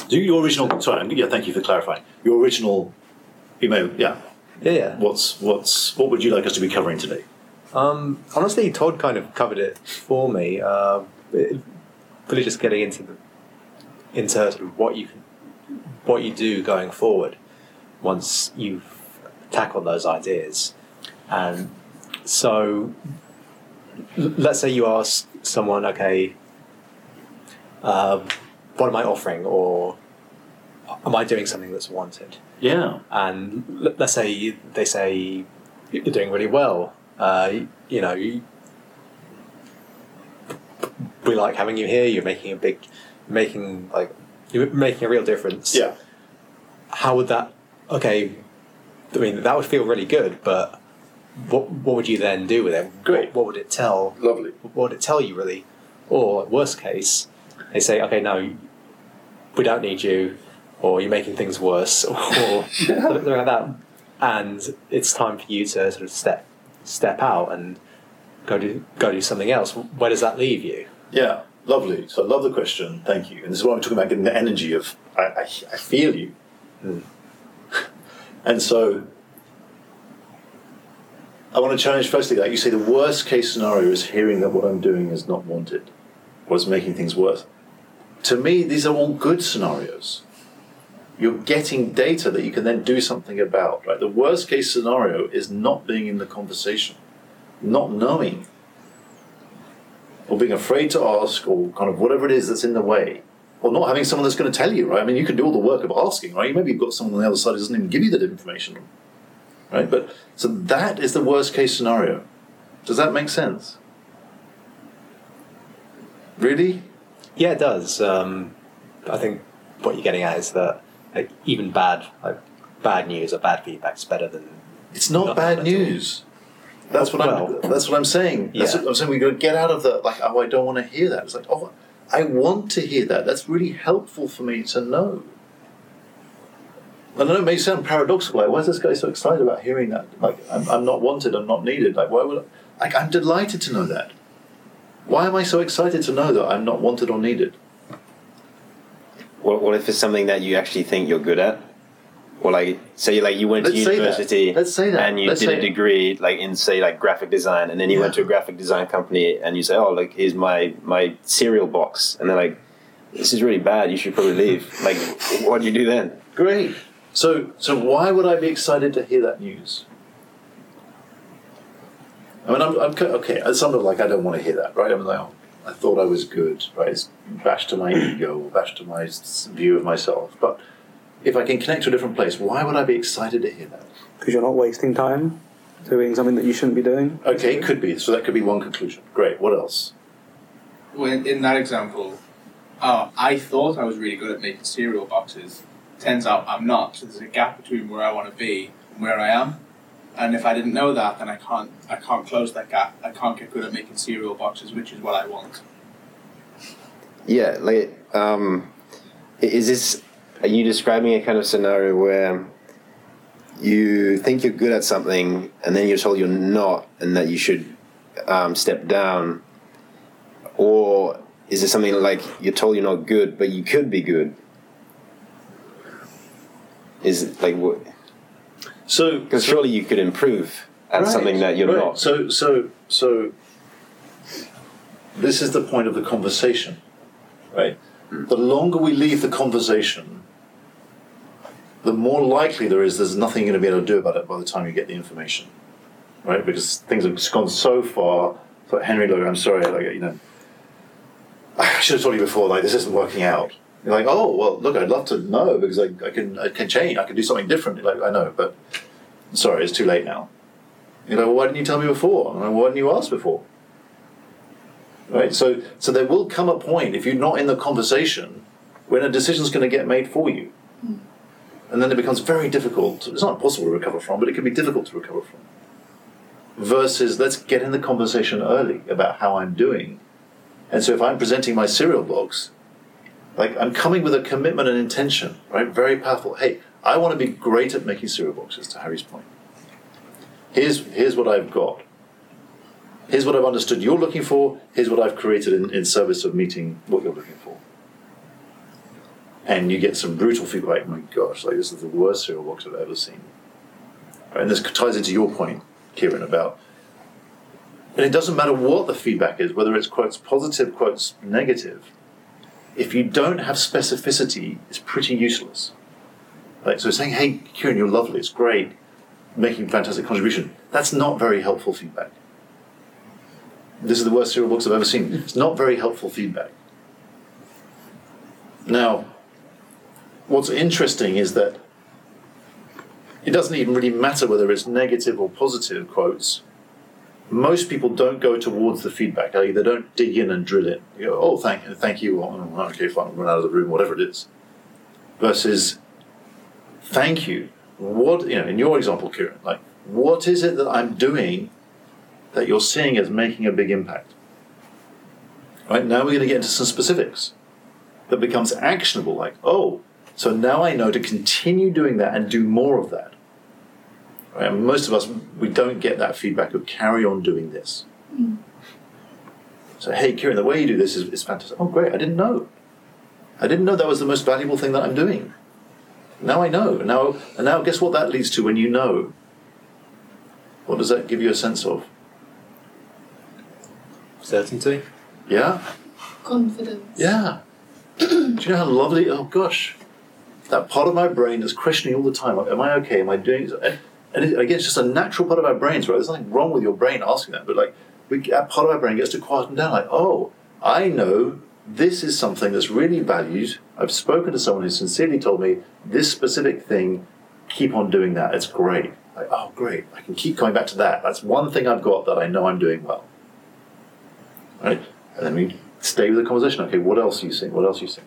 Do your original. Sorry, yeah. Thank you for clarifying. Your original email. Yeah. Yeah, yeah. What's what's what would you like us to be covering today? Um, honestly, Todd kind of covered it for me. Uh, it- really, just getting into the into sort of what you can, what you do going forward once you've tackled those ideas, and so l- let's say you ask someone, okay, um, what am I offering, or am I doing something that's wanted? Yeah. and let's say they say you're doing really well. Uh, you know, we like having you here. You're making a big, making like you're making a real difference. Yeah. How would that? Okay, I mean that would feel really good, but what what would you then do with it? Great. What, what would it tell? Lovely. What would it tell you really? Or worst case, they say, okay, no, we don't need you, or you're making things worse, <laughs> or something like that, and it's time for you to sort of step step out and go do go do something else. Where does that leave you? Yeah. Lovely. So I love the question. Thank you. And this is what I'm talking about getting the energy of I, I, I feel you. Mm. <laughs> and so I want to challenge firstly that you say the worst case scenario is hearing that what I'm doing is not wanted or is making things worse. To me, these are all good scenarios. You're getting data that you can then do something about, right? The worst case scenario is not being in the conversation, not knowing, or being afraid to ask, or kind of whatever it is that's in the way, or not having someone that's going to tell you, right? I mean, you can do all the work of asking, right? Maybe you've got someone on the other side who doesn't even give you that information, right? But so that is the worst case scenario. Does that make sense? Really? Yeah, it does. Um, I think what you're getting at is that like, even bad like bad news or bad feedback is better than It's not bad news. That's what Well- I'm. That's what I'm saying. That's Yeah. what I'm saying. We got to get out of the like. Oh, I don't want to hear that. It's like, oh, I want to hear that. That's really helpful for me to know. And I know it may sound paradoxical. Like, why is this guy so excited about hearing that? Like, I'm, I'm not wanted. I'm not needed. Like, why would? I, like, I'm delighted to know that. Why am I so excited to know that I'm not wanted or needed? What, what if it's something that you actually think you're good at? Or like, say like you went Let's to university Let's say that. and you Let's did a degree like in say like graphic design, and then you went to a graphic design company and you say, oh like here's my my cereal box, and they're like, this is really bad. You should probably leave. like, what do you do then? Great. So, so why would I be excited to hear that news? I mean, I'm, I'm okay. It's sort of like I don't want to hear that, right? I'm like, oh, I thought I was good, right? It's bash to my ego, or bash to my view of myself. But if I can connect to a different place, why would I be excited to hear that? Because you're not wasting time doing something that you shouldn't be doing. Okay, it could be. So that could be one conclusion. Great. What else? When in that example, oh, I thought I was really good at making cereal boxes. Turns out I'm not. So there's a gap between where I want to be and where I am. And if I didn't know that, then I can't. I can't close that gap. I can't get good at making cereal boxes, which is what I want. Yeah, like, um, is this? Are you describing a kind of scenario where you think you're good at something, and then you're told you're not, and that you should um, step down, or is it something like you're told you're not good, but you could be good? Is it like what? So, Because surely you could improve at Right, something that you're right. not. So, so, so, this is the point of the conversation, right? Hmm. The longer we leave the conversation, the more likely there is there's nothing you're going to be able to do about it by the time you get the information, right? Because things have gone so far. But Henry, look, I'm sorry, like you know, <sighs> I should have told you before, like this isn't working out. You're like, oh well, look, I'd love to know because I, I can I can change, I can do something different. You're like I know, but sorry, it's too late now. You know, why didn't you tell me before? And why didn't you ask before? Right. So, so there will come a point if you're not in the conversation when a decision's going to get made for you, hmm. and then it becomes very difficult. It's not impossible to recover from, but it can be difficult to recover from. Versus, let's get in the conversation early about how I'm doing, and so if I'm presenting my cereal box, like I'm coming with a commitment and intention, right? Very powerful. Hey, I want to be great at making cereal boxes. To Harry's point here's here's what I've got. Here's what I've understood you're looking for. Here's what I've created in, in service of meeting what you're looking for. And you get some brutal feedback. Oh my gosh, like this is the worst cereal box I've ever seen. Right, and this ties into your point, Ciaran, about. And it doesn't matter what the feedback is, whether it's quotes positive, quotes negative. If you don't have specificity, it's pretty useless. So, saying, "Hey, Ciaran, you're lovely. It's great." making fantastic contribution. That's not very helpful feedback. This is the worst cereal books I've ever seen. It's not very helpful feedback. Now, what's interesting is that it doesn't even really matter whether it's negative or positive quotes. Most people don't go towards the feedback. They don't dig in and drill in. You go, oh, thank, thank you. Oh, okay, fine. Run out of the room, whatever it is. Versus, thank you what you know in your example ciaran like what is it that i'm doing that you're seeing as making a big impact right now we're going to get into some specifics that becomes actionable like oh so now i know to continue doing that and do more of that? And most of us we don't get that feedback of carry on doing this mm. so hey ciaran the way you do this is, is fantastic oh great i didn't know i didn't know that was the most valuable thing that i'm doing now I know. Now, and now, guess what that leads to when you know? What does that give you a sense of? Certainty. Yeah? Confidence. Yeah. <clears throat> Do you know how lovely? Oh gosh, that part of my brain is questioning all the time. Am I okay? Am I doing? And, it, again, it's just a natural part of our brains, right? There's nothing wrong with your brain asking that, but like, we, that part of our brain gets to quieten down. Like, oh, I know this is something that's really valued. I've spoken to someone who sincerely told me this specific thing. Keep on doing that. It's great. Like, oh, great. I can keep coming back to that. That's one thing I've got that I know I'm doing well. Right? And then we stay with the conversation. Okay, what else are you seeing? What else are you seeing?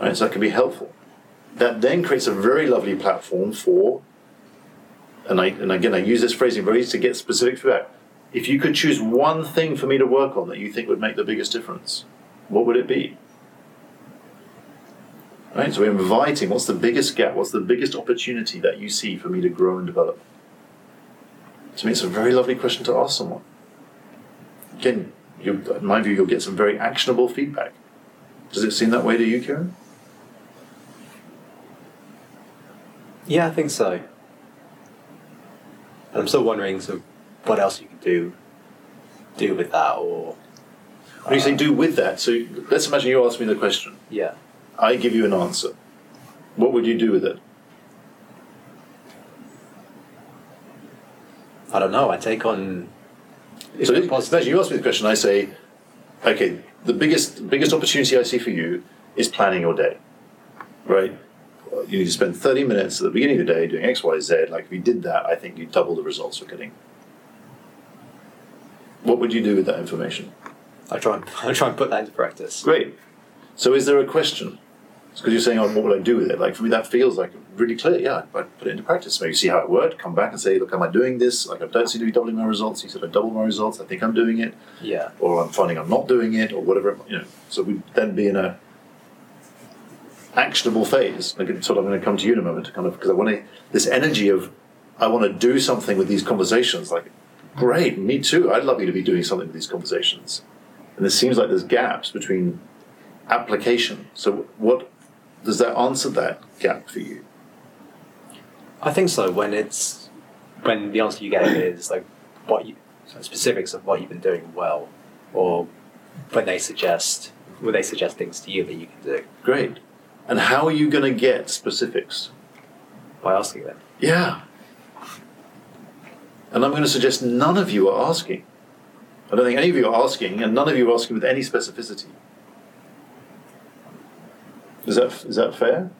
Right, so that can be helpful. That then creates a very lovely platform for, and I and again I use this phrasing very easy to get specific feedback. If you could choose one thing for me to work on that you think would make the biggest difference, what would it be? Right, so we're inviting what's the biggest gap, what's the biggest opportunity that you see for me to grow and develop? To me, it's a very lovely question to ask someone. Again, you, in my view, you'll get some very actionable feedback. Does it seem that way to you, Ciaran? Yeah, I think so. And I'm still wondering of what else you could do do with that or When you say do with that, so let's imagine you ask me the question. yeah. I give you an answer. What would you do with it? I don't know, I take on So imagine you ask me the question. I say, okay, the biggest biggest opportunity I see for you is planning your day, right? You need to spend 30 minutes at the beginning of the day doing X, Y, Z. Like if you did that, I think you'd double the results you're getting. What would you do with that information? I try and <laughs> I try and put that into practice. Great. So is there a question? Because you're saying, oh, what would I do with it? Like for me, that feels like really clear. Yeah, I'd put it into practice. Maybe see how it worked. Come back and say, look, am I doing this? Like I don't seem to be doubling my results. He said I double my results. I think I'm doing it, Yeah. or I'm finding I'm not doing it, or whatever. You know. So we'd then be in a actionable phase. Like it's sort of I'm going to come to you in a moment to kind of because I want to this energy of I want to do something with these conversations. Like, great, me too. I'd love you to be doing something with these conversations. And it seems like there's gaps between application. So what does that answer that gap for you? I think so. When it's when the answer you get is like what you specifics of what you've been doing well, or when they suggest when they suggest things to you that you can do Great. And how are you going to get specifics? by asking them. Yeah. And I'm going to suggest none of you are asking. I don't think any of you are asking, and none of you are asking with any specificity. Is that is that fair?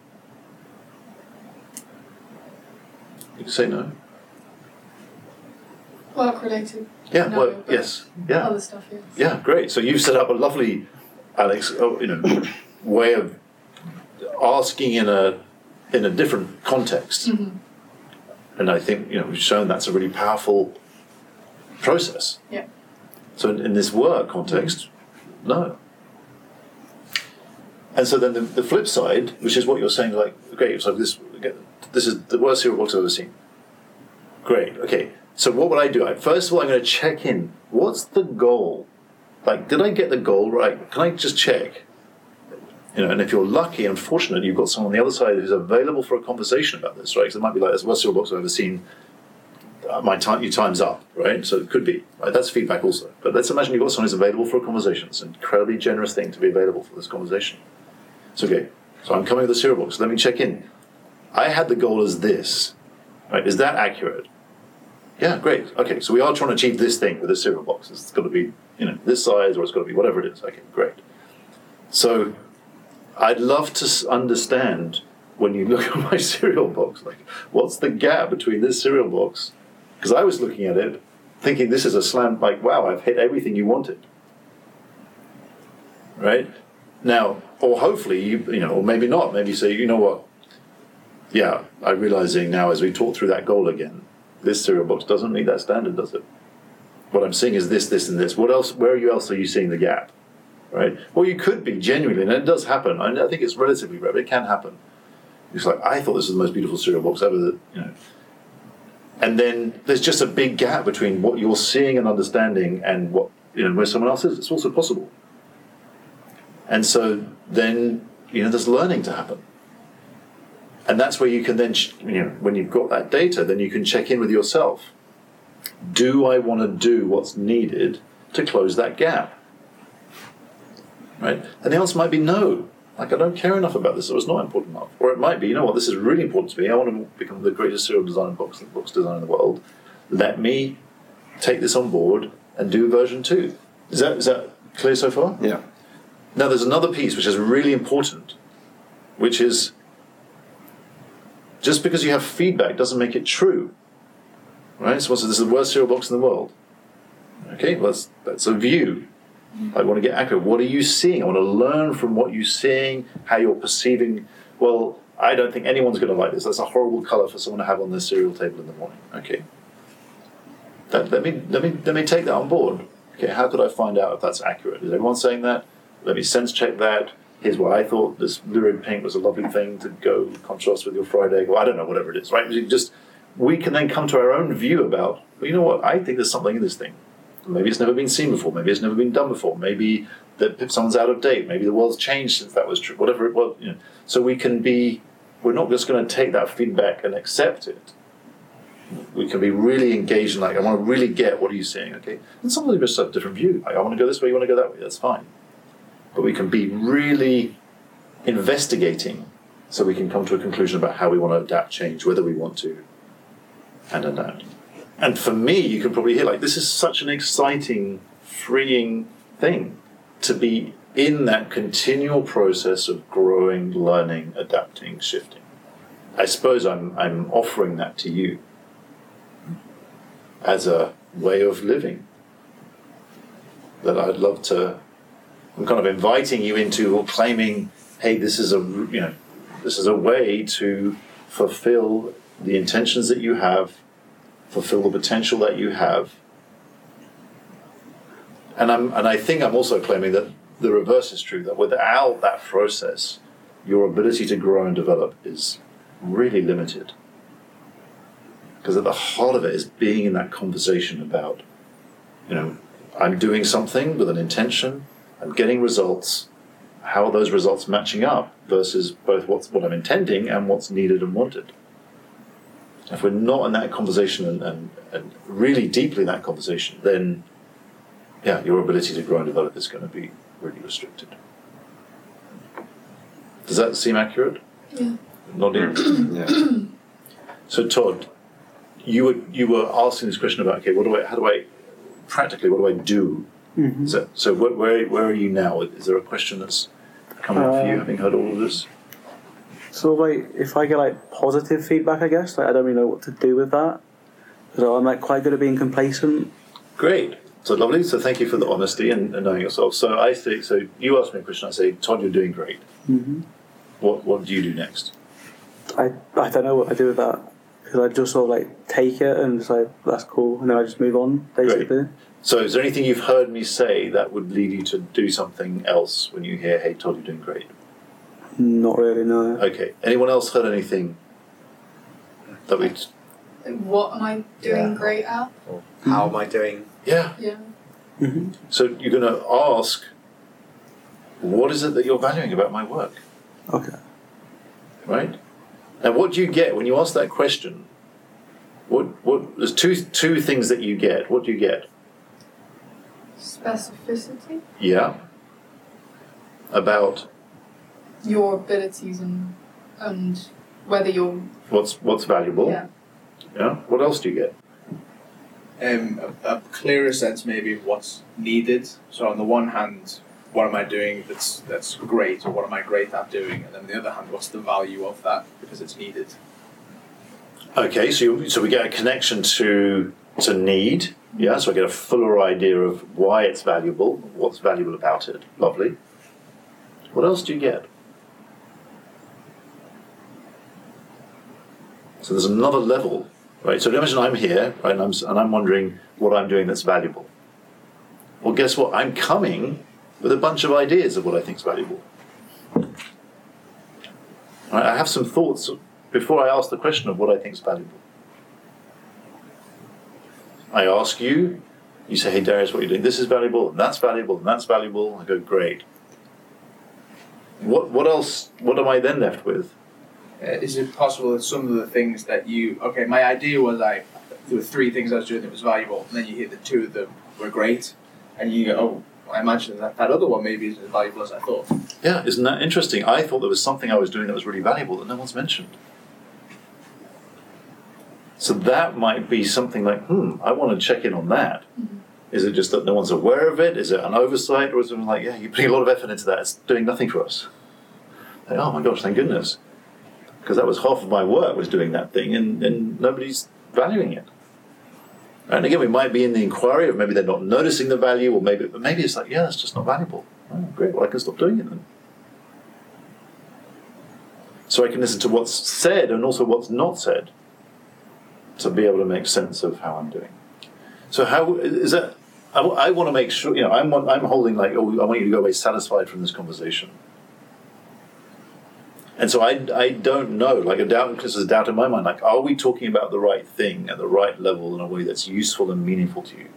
You can say no. Work related. Yeah. No, well, yes. Yeah. Other stuff, yes. Yeah. Great. So you've set up a lovely, Alex, oh, you know, way of asking in a in a different context. Mhm. And I think you know we've shown that's a really powerful process. Yeah. So in, in this work context, no. And so then the, the flip side, which is what you're saying, like, great, so this this is the worst cereal box I've ever seen. Great, okay. So what would I do? I, first of all, I'm going to check in. What's the goal? Like, did I get the goal right? Can I just check? You know, and if you're lucky and fortunate, you've got someone on the other side who's available for a conversation about this, right? Because it might be like, that's the worst box I've ever seen. Uh, my time, your time's up, right? So it could be. Right? That's feedback also. But let's imagine you've got someone who's available for a conversation. It's an incredibly generous thing to be available for this conversation. It's okay. So I'm coming with a cereal box. Let me check in. I had the goal as this. Right? Is that accurate? Yeah, great. Okay, so we are trying to achieve this thing with this cereal box. It's got to be, you know, this size or it's got to be whatever it is. Okay, great. So I'd love to understand when you look <laughs> at my cereal box, like, what's the gap between this cereal box? Because I was looking at it thinking this is a slam, like, wow, I've hit everything you wanted. Right? Now, or hopefully, you, you know, or maybe not. Maybe say, you know what? Yeah, I'm realizing now as we talk through that goal again, this cereal box doesn't meet that standard, does it? What I'm seeing is this, this, and this. What else? Where else are you seeing the gap? Right? Well, you could be genuinely, and it does happen. I, I think it's relatively rare, but it can happen. It's like I thought this was the most beautiful cereal box ever. That you know, and then there's just a big gap between what you're seeing and understanding and what you know where someone else is. It's also possible. And so then you know there's learning to happen and that's where you can then you know when you've got that data then you can check in with yourself do i want to do what's needed to close that gap right and the answer might be no like i don't care enough about this or it's not important enough or it might be you know what this is really important to me i want to become the greatest cereal designer box box designer in the world let me take this on board and do version two is that is that clear so far Yeah. now, there's another piece which is really important, which is just because you have feedback doesn't make it true. Right? So, this is the worst cereal box in the world. Okay, well, that's, that's a view. I want to get accurate. What are you seeing? I want to learn from what you're seeing, how you're perceiving. Well, I don't think anyone's going to like this. That's a horrible color for someone to have on their cereal table in the morning. Okay. That, let me let me let me take that on board. Okay, how could I find out if that's accurate? Is everyone saying that? Let me sense check that. Here's what I thought. This lurid pink was a lovely thing to go contrast with your fried egg. Well, I don't know, whatever it is, right? We just we can then come to our own view about. Well, you know what? I think there's something in this thing. Maybe it's never been seen before. Maybe it's never been done before. Maybe that someone's out of date. Maybe the world's changed since that was true. Whatever it was, you know. So we can be. We're not just going to take that feedback and accept it. We can be really engaged and like, I want to really get what are you saying, okay? And some of them just have a different view. Like, I want to go this way, you want to go that way. That's fine. But we can be really investigating so we can come to a conclusion about how we want to adapt, change, whether we want to, and adapt. And for me, you can probably hear like this is such an exciting, freeing thing to be in that continual process of growing, learning, adapting, shifting. I suppose I'm I'm offering that to you as a way of living that I'd love to. I'm kind of inviting you into or claiming, hey, this is a you know, this is a way to fulfill the intentions that you have, fulfill the potential that you have. And I'm and I think I'm also claiming that the reverse is true, that without that process, your ability to grow and develop is really limited. Because at the heart of it is being in that conversation about, you know, I'm doing something with an intention, I'm getting results, how are those results matching up versus both what's, what I'm intending and what's needed and wanted. If we're not in that conversation and, and, and really deeply in that conversation, then yeah, your ability to grow and develop is going to be really restricted. Does that seem accurate? Yeah. Nodding. <clears throat> Yeah. So Todd, you were you were asking this question about okay, what do I how do I practically what do I do? Mhm. So so where, where where are you now? Is there a question that's coming up for you Uh, having heard all of this? So like, if I get like positive feedback, I guess like I don't really know what to do with that. So I'm like quite good at being complacent. Great. So lovely. So thank you for the honesty and, and knowing yourself. So I think so. You asked me a question. I say, Todd, you're doing great. hmm What what do you do next? I I don't know what I do with that because I just sort of like take it and just like that's cool, and then I just move on basically. So is there anything you've heard me say that would lead you to do something else when you hear, "Hey, Todd, you're doing great"? Not really, no. Okay. Anyone else heard anything that we? What am I doing Yeah. great at? How am I doing? Yeah. Yeah. hmm So you're going to ask, what is it that you're valuing about my work, Okay. right? And what do you get when you ask that question? What what? There's two two things that you get. What do you get? Specificity. Yeah. About Your abilities and and whether you're what's what's valuable. yeah. Yeah. What else do you get? um, a, a clearer sense maybe of what's needed. So on the one hand, what am I doing that's that's great, or what am I great at doing, and then on the other hand, what's the value of that because it's needed. Okay, so you, so we get a connection to to need. Yeah, so I get a fuller idea of why it's valuable, what's valuable about it. Lovely. What else do you get? So there's another level, right? So imagine I'm here, right, and I'm and I'm wondering what I'm doing that's valuable. Well, guess what? I'm coming with a bunch of ideas of what I think is valuable. I have some thoughts before I ask the question of what I think is valuable. I ask you, you say, hey Darius, what are you doing? This is valuable, and that's valuable, and that's valuable. I go, great. What what else what am I then left with? Uh, is it possible that some of the things that you okay, my idea was I there were three things I was doing that was valuable, and then you hear that two of them were great, and you go, oh, I imagine that that other one maybe isn't as valuable as I thought. Yeah, isn't that interesting? I thought there was something I was doing that was really valuable that no one's mentioned. So that might be something like, hmm, I want to check in on that. Is it just that no one's aware of it? Is it an oversight? Or is it like, yeah, you're putting a lot of effort into that, it's doing nothing for us? Like, oh my gosh, thank goodness. Because that was half of my work was doing that thing and, and nobody's valuing it. And again, we might be in the inquiry of maybe they're not noticing the value, or maybe, but maybe it's like, yeah, that's just not valuable. Oh, great, well, I can stop doing it then. So I can listen to what's said and also what's not said to be able to make sense of how I'm doing. So how is that? I, I want to make sure you know I'm I'm holding like oh I want you to go away satisfied from this conversation. And so I, I don't know like a doubt because there's a doubt in my mind like are we talking about the right thing at the right level in a way that's useful and meaningful to you?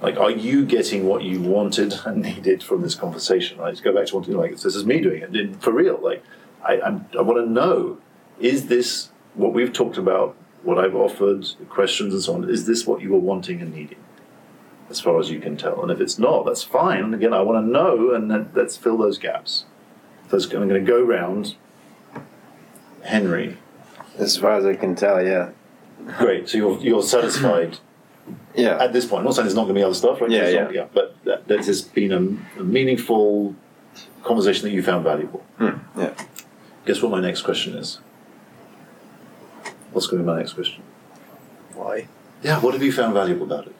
Like, are you getting what you wanted and <laughs> needed from this conversation? Right? Let's go back to wanting, like, this is me doing it and for real. Like, I, I want to know: is this what we've talked about? What I've offered, questions and so on. Is this what you were wanting and needing, as far as you can tell? And if it's not, that's fine. Again, I want to know, and let's fill those gaps. So it's- I'm going to go round. Henry, As far as I can tell, yeah. great. So you're you're satisfied <clears throat> Yeah. at this point. I'm not saying there's not going to be other stuff, right? Yeah, yeah. not- yeah. But that, that has been a, a meaningful conversation that you found valuable. Hmm, yeah. Guess what my next question is? What's going to be my next question? Why? Yeah, what have you found valuable about it?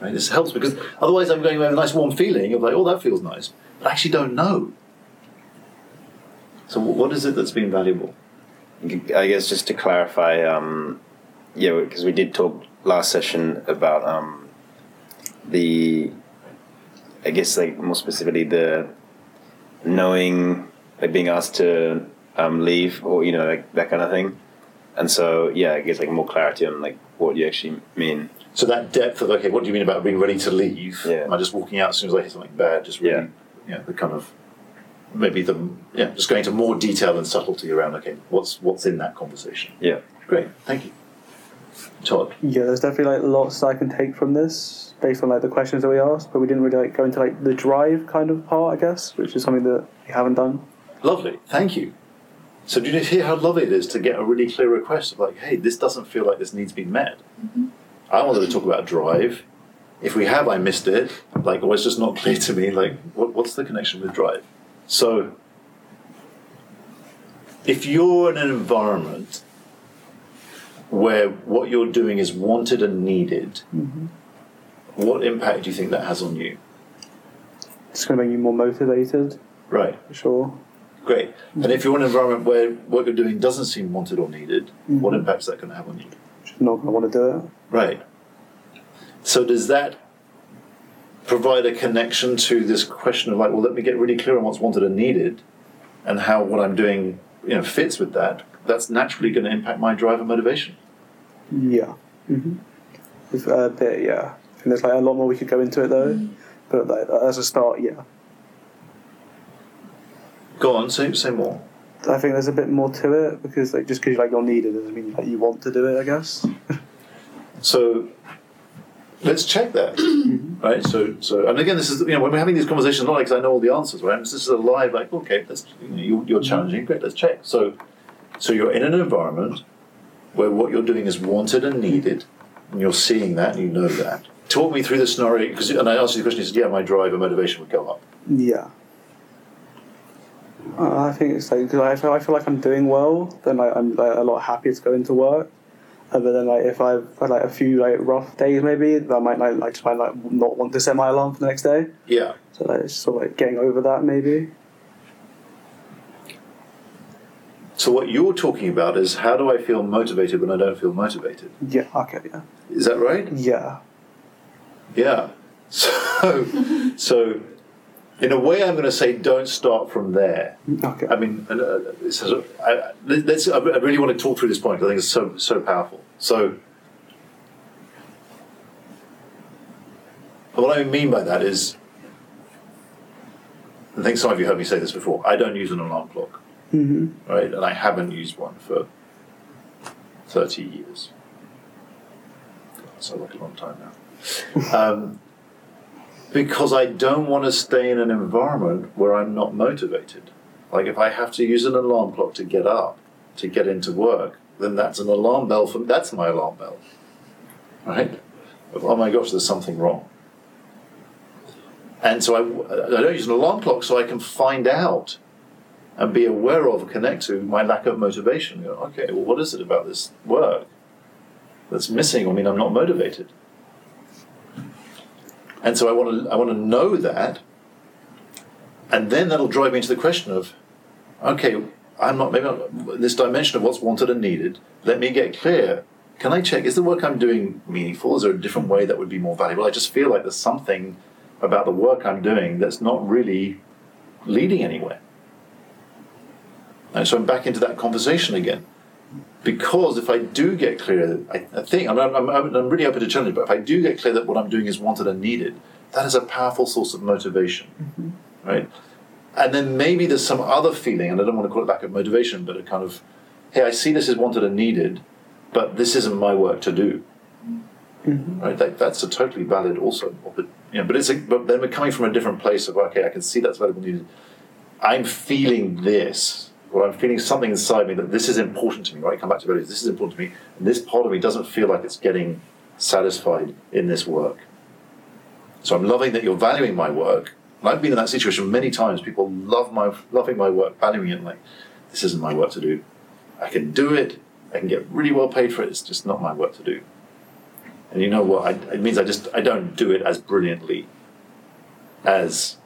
Right, this helps because otherwise I'm going away with a nice warm feeling of like, oh, that feels nice, but I actually don't know. So, what is it that's been valuable? I guess just to clarify, um, yeah, because we did talk last session about um, the, I guess like more specifically the knowing, like being asked to um, leave or you know like that kind of thing, and so yeah, I guess like more clarity on like what you actually mean. So that depth of okay, what do you mean about being ready to leave? Yeah. Am I just walking out as soon as I hear something bad? Just really, yeah, the kind of maybe the yeah, just going into more detail and subtlety around okay, what's what's in that conversation. Yeah. Great, thank you, Todd. Yeah, there's definitely like lots I can take from this based on like the questions that we asked, but we didn't really like go into like the drive kind of part, I guess, which is something that we haven't done. Lovely, thank you. So do you hear how lovely it is to get a really clear request of like, hey, this doesn't feel like this needs to be met. Mm-hmm. I wanted to talk about drive. If we have, I missed it. Like, or it's just not clear to me. Like, what, what's the connection with drive? So, if you're in an environment where what you're doing is wanted and needed, mm-hmm. what impact do you think that has on you? It's going to make you more motivated, Right. sure. Great. And if you're in an environment where what you're doing doesn't seem wanted or needed, what mm-hmm. impact is that going to have on you? Not going to want to do it. Right. So does that provide a connection to this question of like, well, let me get really clear on what's wanted and needed, and how what I'm doing, you know, fits with that? That's naturally going to impact my drive and motivation. Yeah. Mm-hmm. With a bit, yeah. I think there's like a lot more we could go into it though, but like, as a start, yeah. Go on, say say more. I think there's a bit more to it because like just because like you're needed doesn't mean like you want to do it. I guess. <laughs> So let's check that, <clears throat> right? So, so, and again, this is you know when we're having these conversations, not like I know all the answers, right? This is a live, like okay, let's you you're challenging, great, let's check. So, so you're in an environment where what you're doing is wanted and needed, and you're seeing that, and you know that. Talk me through the scenario, because and I asked you the question, you said, yeah, my drive and motivation would go up. Yeah. Uh, I think it's like 'cause I feel I feel like I'm doing well, then like, I'm like, a lot happier to go into work. But then like if I've had like a few like rough days maybe, I might like, like might like not want to set my alarm for the next day. Yeah. So like it's sort of like getting over that maybe. So what you're talking about is how do I feel motivated when I don't feel motivated? Yeah. Okay. Yeah. Is that right? Yeah. Yeah. <laughs> So, so in a way, I'm going to say don't start from there. Okay. I mean, uh, of- I, let's. I really want to talk through this point. I think it's so so powerful. So, what I mean by that is, I think some of you heard me say this before. I don't use an alarm clock, hmm right? And I haven't used one for thirty years. So like a long time now. <laughs> Um, because I don't want to stay in an environment where I'm not motivated. Like if I have to use an alarm clock to get up, to get into work, then that's an alarm bell for that's my alarm bell. Right? Oh my gosh, there's something wrong. And so I, I don't use an alarm clock so I can find out and be aware of, connect to my lack of motivation. Go, okay, well, what is it about this work that's missing? I mean, I'm not motivated. And so I want to I want to know that, and then that'll drive me into the question of, okay, I'm not maybe not, this dimension of what's wanted and needed. Let me get clear. Can I check? Is the work I'm doing meaningful? Is there a different way that would be more valuable? I just feel like there's something about the work I'm doing that's not really leading anywhere. And so I'm back into that conversation again. Because if I do get clear, I, I think, I'm, I'm, I'm, I'm really open to challenge, but if I do get clear that what I'm doing is wanted and needed, that is a powerful source of motivation, mm-hmm. right? And then maybe there's some other feeling, and I don't want to call it lack of motivation, but a kind of, hey, I see this is wanted and needed, but this isn't my work to do, mm-hmm. right? That, that's a totally valid also, but, you know, but it's a, but then we're coming from a different place of okay, I can see that's valuable and needed. I'm feeling this, or I'm feeling something inside me that this is important to me, right? Come back to values. This is important to me, and this part of me doesn't feel like it's getting satisfied in this work. So I'm loving that you're valuing my work. And I've been in that situation many times. People love my loving my work, valuing it, like this isn't my work to do. I can do it. I can get really well paid for it. It's just not my work to do. And you know what? I, it means I just I don't do it as brilliantly as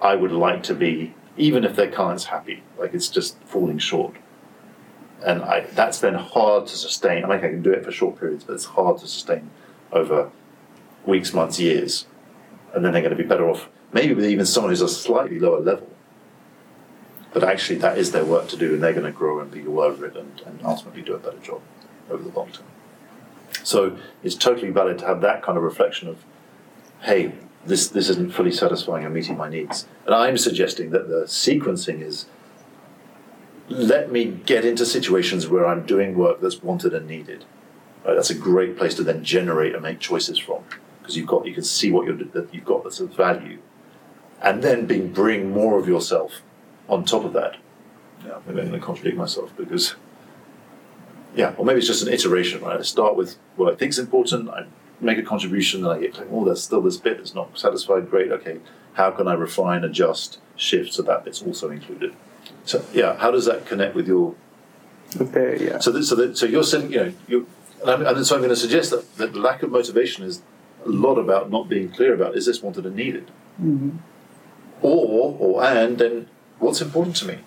I would like to be, even if their client's happy. Like it's just falling short. And I, that's then hard to sustain. I mean, I can do it for short periods, but it's hard to sustain over weeks, months, years. And then they're going to be better off, maybe with even someone who's a slightly lower level. But actually, that is their work to do, and they're going to grow and be all over it and, and ultimately do a better job over the long term. So it's totally valid to have that kind of reflection of, hey, this, this isn't fully satisfying or meeting my needs. And I'm suggesting that the sequencing is let me get into situations where I'm doing work that's wanted and needed. Right, that's a great place to then generate and make choices from because you've got you can see what you're that you've got that's of value, and then being bring more of yourself on top of that. Yeah, maybe I'm going to contradict myself because yeah, or maybe it's just an iteration. Right, I start with what I think is important. I make a contribution, and I get like, oh, there's still this bit that's not satisfied. Great, okay, how can I refine, adjust, shift so that bit's also included? So yeah, how does that connect with your Okay, yeah. so, that, so, that, so you're saying, you know, you, and, and so I'm going to suggest that, that the lack of motivation is a lot about not being clear about is this wanted and needed, mm-hmm. or or and then what's important to me,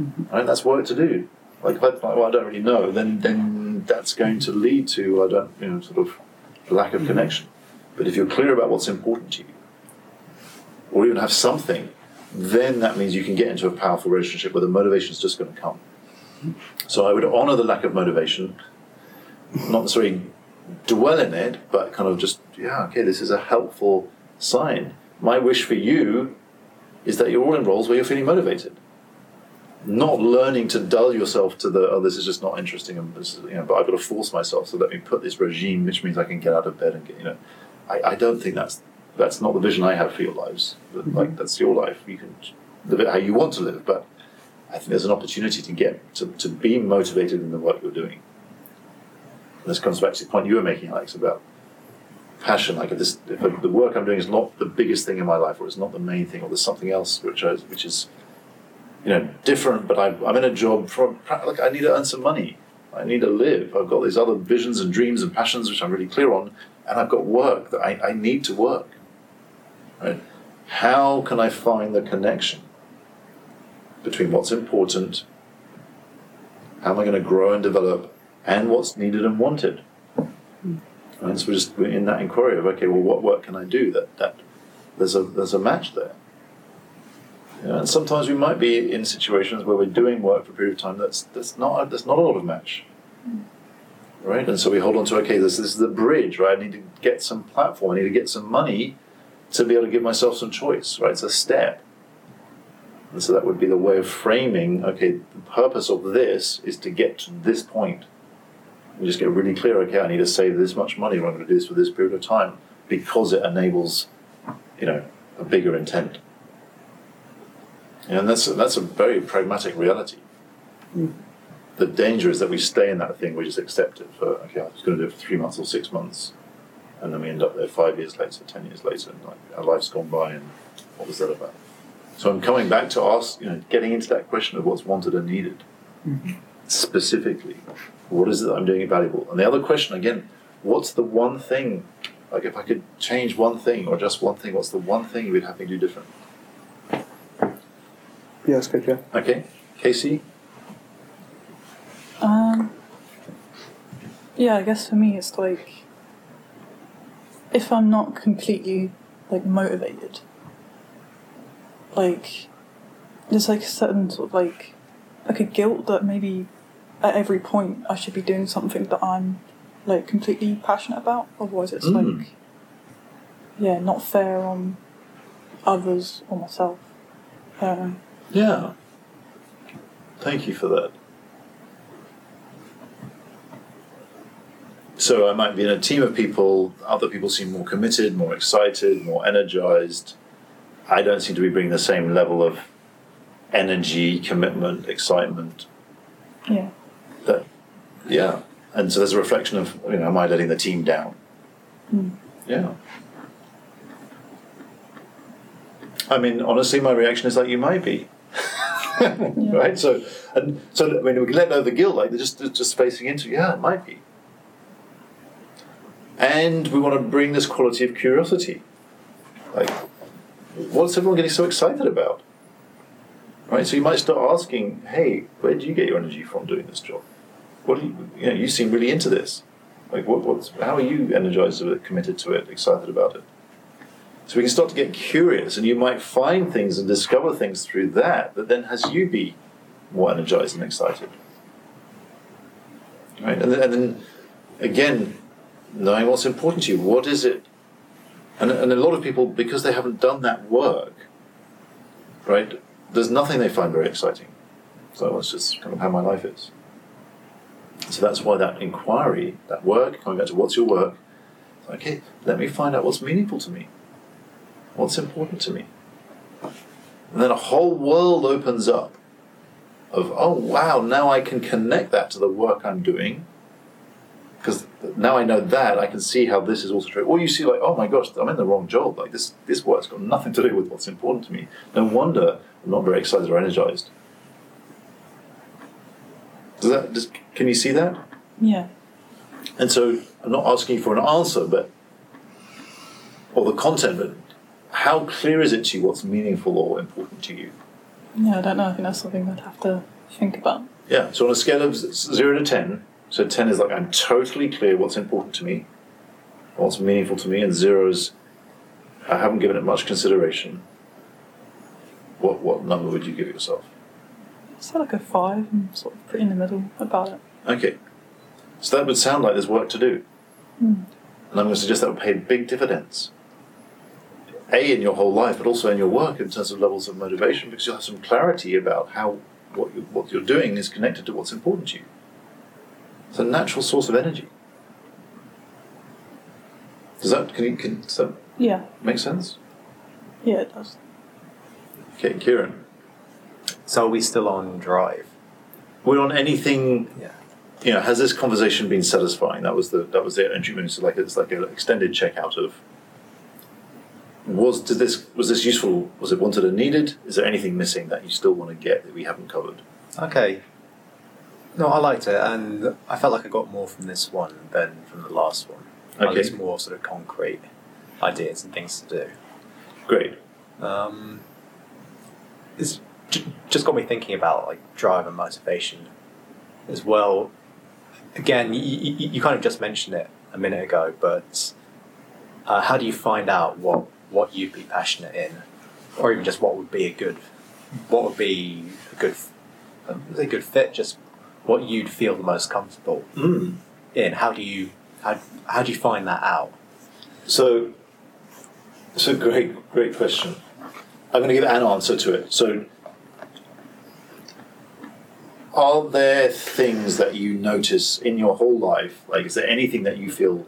mm-hmm. right? That's work to do. Like if I, well, I don't really know, then then that's going to lead to I don't you know sort of lack of connection. But if you're clear about what's important to you, or even have something, then that means you can get into a powerful relationship where the motivation is just going to come. So I would honour the lack of motivation, not necessarily dwell in it, but kind of just, yeah, okay, this is a helpful sign. My wish for you is that you're all in roles where you're feeling motivated. Not learning to dull yourself to the, oh, this is just not interesting, and this is, you know, but I've got to force myself, so let me put this regime, which means I can get out of bed and get, you know. I, I don't think that's that's not the vision I have for your lives. But, mm-hmm. Like, that's your life. You can live it how you want to live, but I think there's an opportunity to get to, to be motivated in the work you're doing. This comes back to the point you were making, Alex, about passion. Like if this, if the work I'm doing is not the biggest thing in my life, or it's not the main thing, or there's something else which I, which is, you know, different. But I, I'm in a job from like I need to earn some money. I need to live. I've got these other visions and dreams and passions which I'm really clear on, and I've got work that I, I need to work. Right? How can I find the connection? between what's important, how am I going to grow and develop, and what's needed and wanted. And so we're just in that inquiry of okay, well, what work can I do that that there's a there's a match there. You know, and sometimes we might be in situations where we're doing work for a period of time that's that's not there's not a lot of match. Hmm. Right? And so we hold on to okay, this, this is the bridge, right? I need to get some platform, I need to get some money to be able to give myself some choice, right? It's a step. And so that would be the way of framing okay, the purpose of this is to get to this point. You just get really clear okay, I need to save this much money, or I'm going to do this for this period of time because it enables, you know, a bigger intent. And that's, that's a very pragmatic reality. The danger is that we stay in that thing, we just accept it for, okay, I'm just going to do it for three months or six months. And then we end up there five years later, ten years later, and like our life's gone by, and what was that about? So I'm coming back to ask, you know, getting into that question of what's wanted and needed. Specifically, what is it that I'm doing valuable? And the other question again, what's the one thing? Like if I could change one thing or just one thing, what's the one thing you would have me do different? Yeah, that's good, yeah. Okay, Casey. Um, yeah, I guess for me it's like if I'm not completely like motivated, like there's like a certain sort of like like a guilt that maybe at every point I should be doing something that I'm like completely passionate about. Otherwise, it's Mm. like yeah, not fair on others or myself. Um, Yeah. Thank you for that. So I might be in a team of people, other people seem more committed, more excited, more energized. I don't seem to be bringing the same level of energy, commitment, excitement. yeah. That, yeah. And so there's a reflection of, you know, am I letting the team down? Hmm. Yeah. I mean, honestly, my reaction is like you might be. <laughs> right? So, and so when we can let of the guilt, like they're just they're just facing into, yeah, it might be. And we want to bring this quality of curiosity. Like, what's everyone getting so excited about? Right? So you might start asking, hey, where do you get your energy from doing this job? What do you, you know, you seem really into this. Like, what, what's, how are you energized, with it, committed to it, excited about it? So we can start to get curious, and you might find things and discover things through that that then has you be more energized and excited. Right? And then, and then again, knowing what's important to you. What is it? And, and a lot of people, because they haven't done that work, right, there's nothing they find very exciting. So that's just kind of how my life is. So that's why that inquiry, that work, coming back to what's your work, okay, let me find out what's meaningful to me. What's important to me? And then a whole world opens up of, oh wow, now I can connect that to the work I'm doing. Because now I know that, I can see how this is also true. Or you see, like, oh my gosh, I'm in the wrong job. Like, this, this work's got nothing to do with what's important to me. No wonder I'm not very excited or energized. Does that, does, can you see that? Yeah. And so I'm not asking for an answer, but or the content, but how clear is it to you what's meaningful or important to you? Yeah, I don't know. I think that's something I'd have to think about. Yeah. So on a scale of zero to ten, so ten is like I'm totally clear what's important to me, what's meaningful to me, and zero is I haven't given it much consideration. What what number would you give yourself? That like a five? I'm sort of pretty in the middle about it. Okay. So that would sound like there's work to do. Hmm. And I'm going to suggest that would pay big dividends. A, in your whole life, but also in your work in terms of levels of motivation, because you'll have some clarity about how what, you, what you're doing is connected to what's important to you. It's a natural source of energy. Does that, can you, can, does that Yeah. make sense? Yeah, it does. Okay, Ciaran. So are we still on drive? We're on anything Yeah. you know, has this conversation been satisfying? That was the that was the entry minute. So like it's like an extended checkout of was did this was this useful? Was it wanted and needed? Is there anything missing that you still want to get that we haven't covered? Okay. No, I liked it, and I felt like I got more from this one than from the last one. At Okay. least more sort of concrete ideas and things to do. Great. Um, it's j- just got me thinking about like drive and motivation as well. Again, you, you, you kind of just mentioned it a minute ago, but uh, how do you find out what what you'd be passionate in, or even just what would be a good what would be a good a good fit? Just what you'd feel the most comfortable Mm. in. How do you how how do you find that out? So, it's a great great question. I'm going to give an answer to it. So, are there things that you notice in your whole life? Like, is there anything that you feel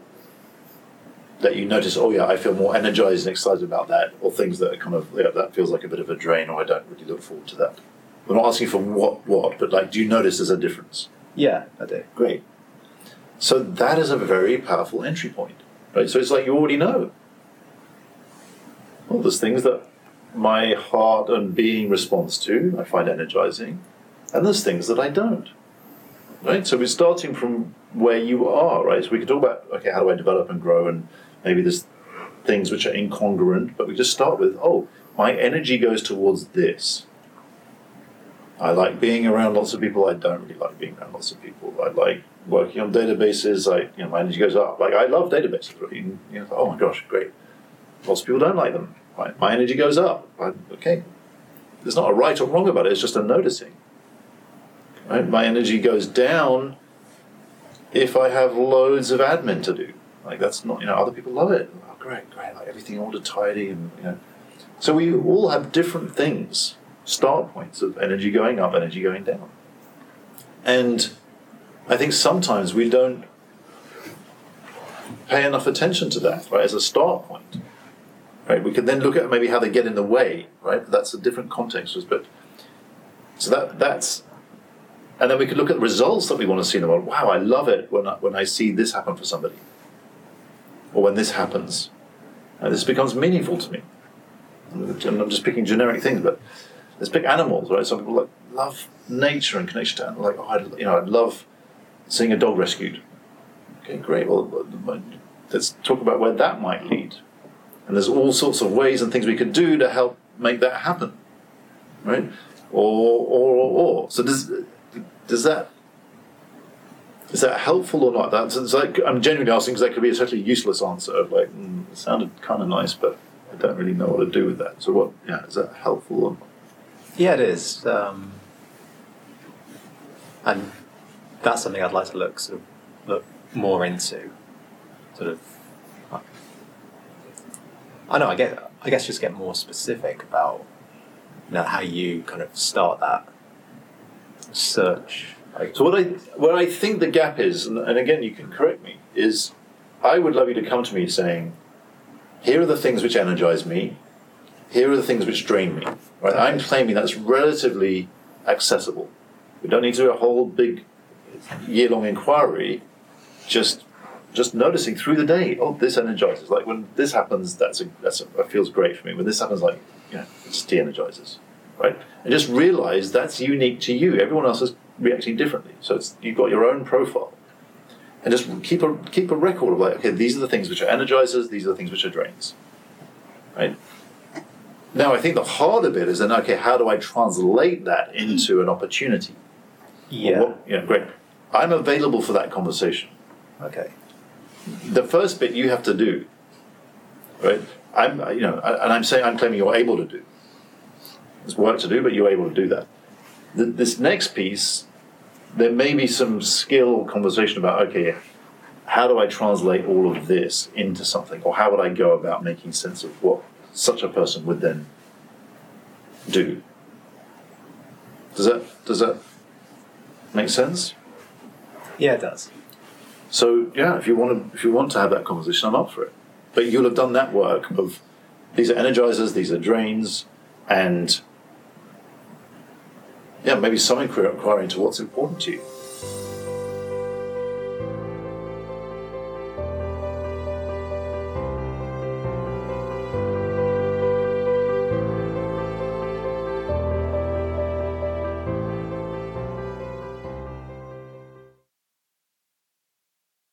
that you notice? Oh, yeah, I feel more energized and excited about that, or things that are kind of yeah, that feels like a bit of a drain, or I don't really look forward to that. I'm not asking for what what, but like, do you notice there's a difference? Yeah, I do. Great. So that is a very powerful entry point, right? So it's like you already know. Well, there's things that my heart and being responds to, I find energizing, and there's things that I don't. Right? So we're starting from where you are, right? So we can talk about, okay, how do I develop and grow, and maybe there's things which are incongruent, but we just start with, oh, my energy goes towards this. I like being around lots of people. I don't really like being around lots of people. I like working on databases. I, you know, my energy goes up. Like I love databases. You know, oh my gosh, great. Lots of people don't like them. My, my energy goes up. I, okay, there's not a right or wrong about it. It's just a noticing. Right? My energy goes down if I have loads of admin to do. Like that's not, you know, other people love it. Oh, great, great. Like everything ordered tidy, and you know. So we all have different things start points of energy going up, energy going down. And I think sometimes we don't pay enough attention to that, right, as a start point. Right? We can then look at maybe how they get in the way, right? That's a different context. But so that that's and then we could look at the results that we want to see in the world. Wow, I love it when I, when I see this happen for somebody. Or when this happens. And this becomes meaningful to me. And I'm just picking generic things, but let's pick animals, right? Some people like love nature and connection to like oh, I you know I love seeing a dog rescued. Okay, great. Well, let's talk about where that might lead. And there's all sorts of ways and things we could do to help make that happen, right? Or or or, or. So does does that is that helpful or not? That's it's like I'm genuinely asking because that could be a totally useless answer of like mm, it sounded kind of nice, but I don't really know what to do with that. So what? Yeah, is that helpful or not? Yeah, it is. Um, and that's something I'd like to look sort of look more into. Sort of. I know. I get. I guess just get more specific about you know, how you kind of start that search. So what I what I think the gap is, and, and again you can correct me, is I would love you to come to me saying, here are the things which energize me, here are the things which drain me. Right? I'm claiming that's relatively accessible. We don't need to do a whole big year long inquiry. Just just noticing through the day, oh, this energizes. Like when this happens, that's a, that's a, that feels great for me. When this happens, like know, it just de-energizes, right? And just realize that's unique to you. Everyone else is reacting differently. So it's, you've got your own profile, and just keep a keep a record of like, okay, these are the things which are energizers. These are the things which are drains, right? Now I think the harder bit is then okay, how do I translate that into an opportunity? yeah. What- yeah, great. I'm available for that conversation Okay. the first bit you have to do, right? I'm, you know, and I'm saying I'm claiming you're able to do. There's work to do, but you're able to do that. Th this next piece, there may be some skill conversation about okay, how do I translate all of this into something, or how would I go about making sense of what such a person would then do? Does that does that make sense? Yeah, it does. So yeah, if you want to, if you want to have that conversation, I'm up for it. But you'll have done that work of these are energizers, these are drains, and yeah, maybe some inquiry into what's important to you.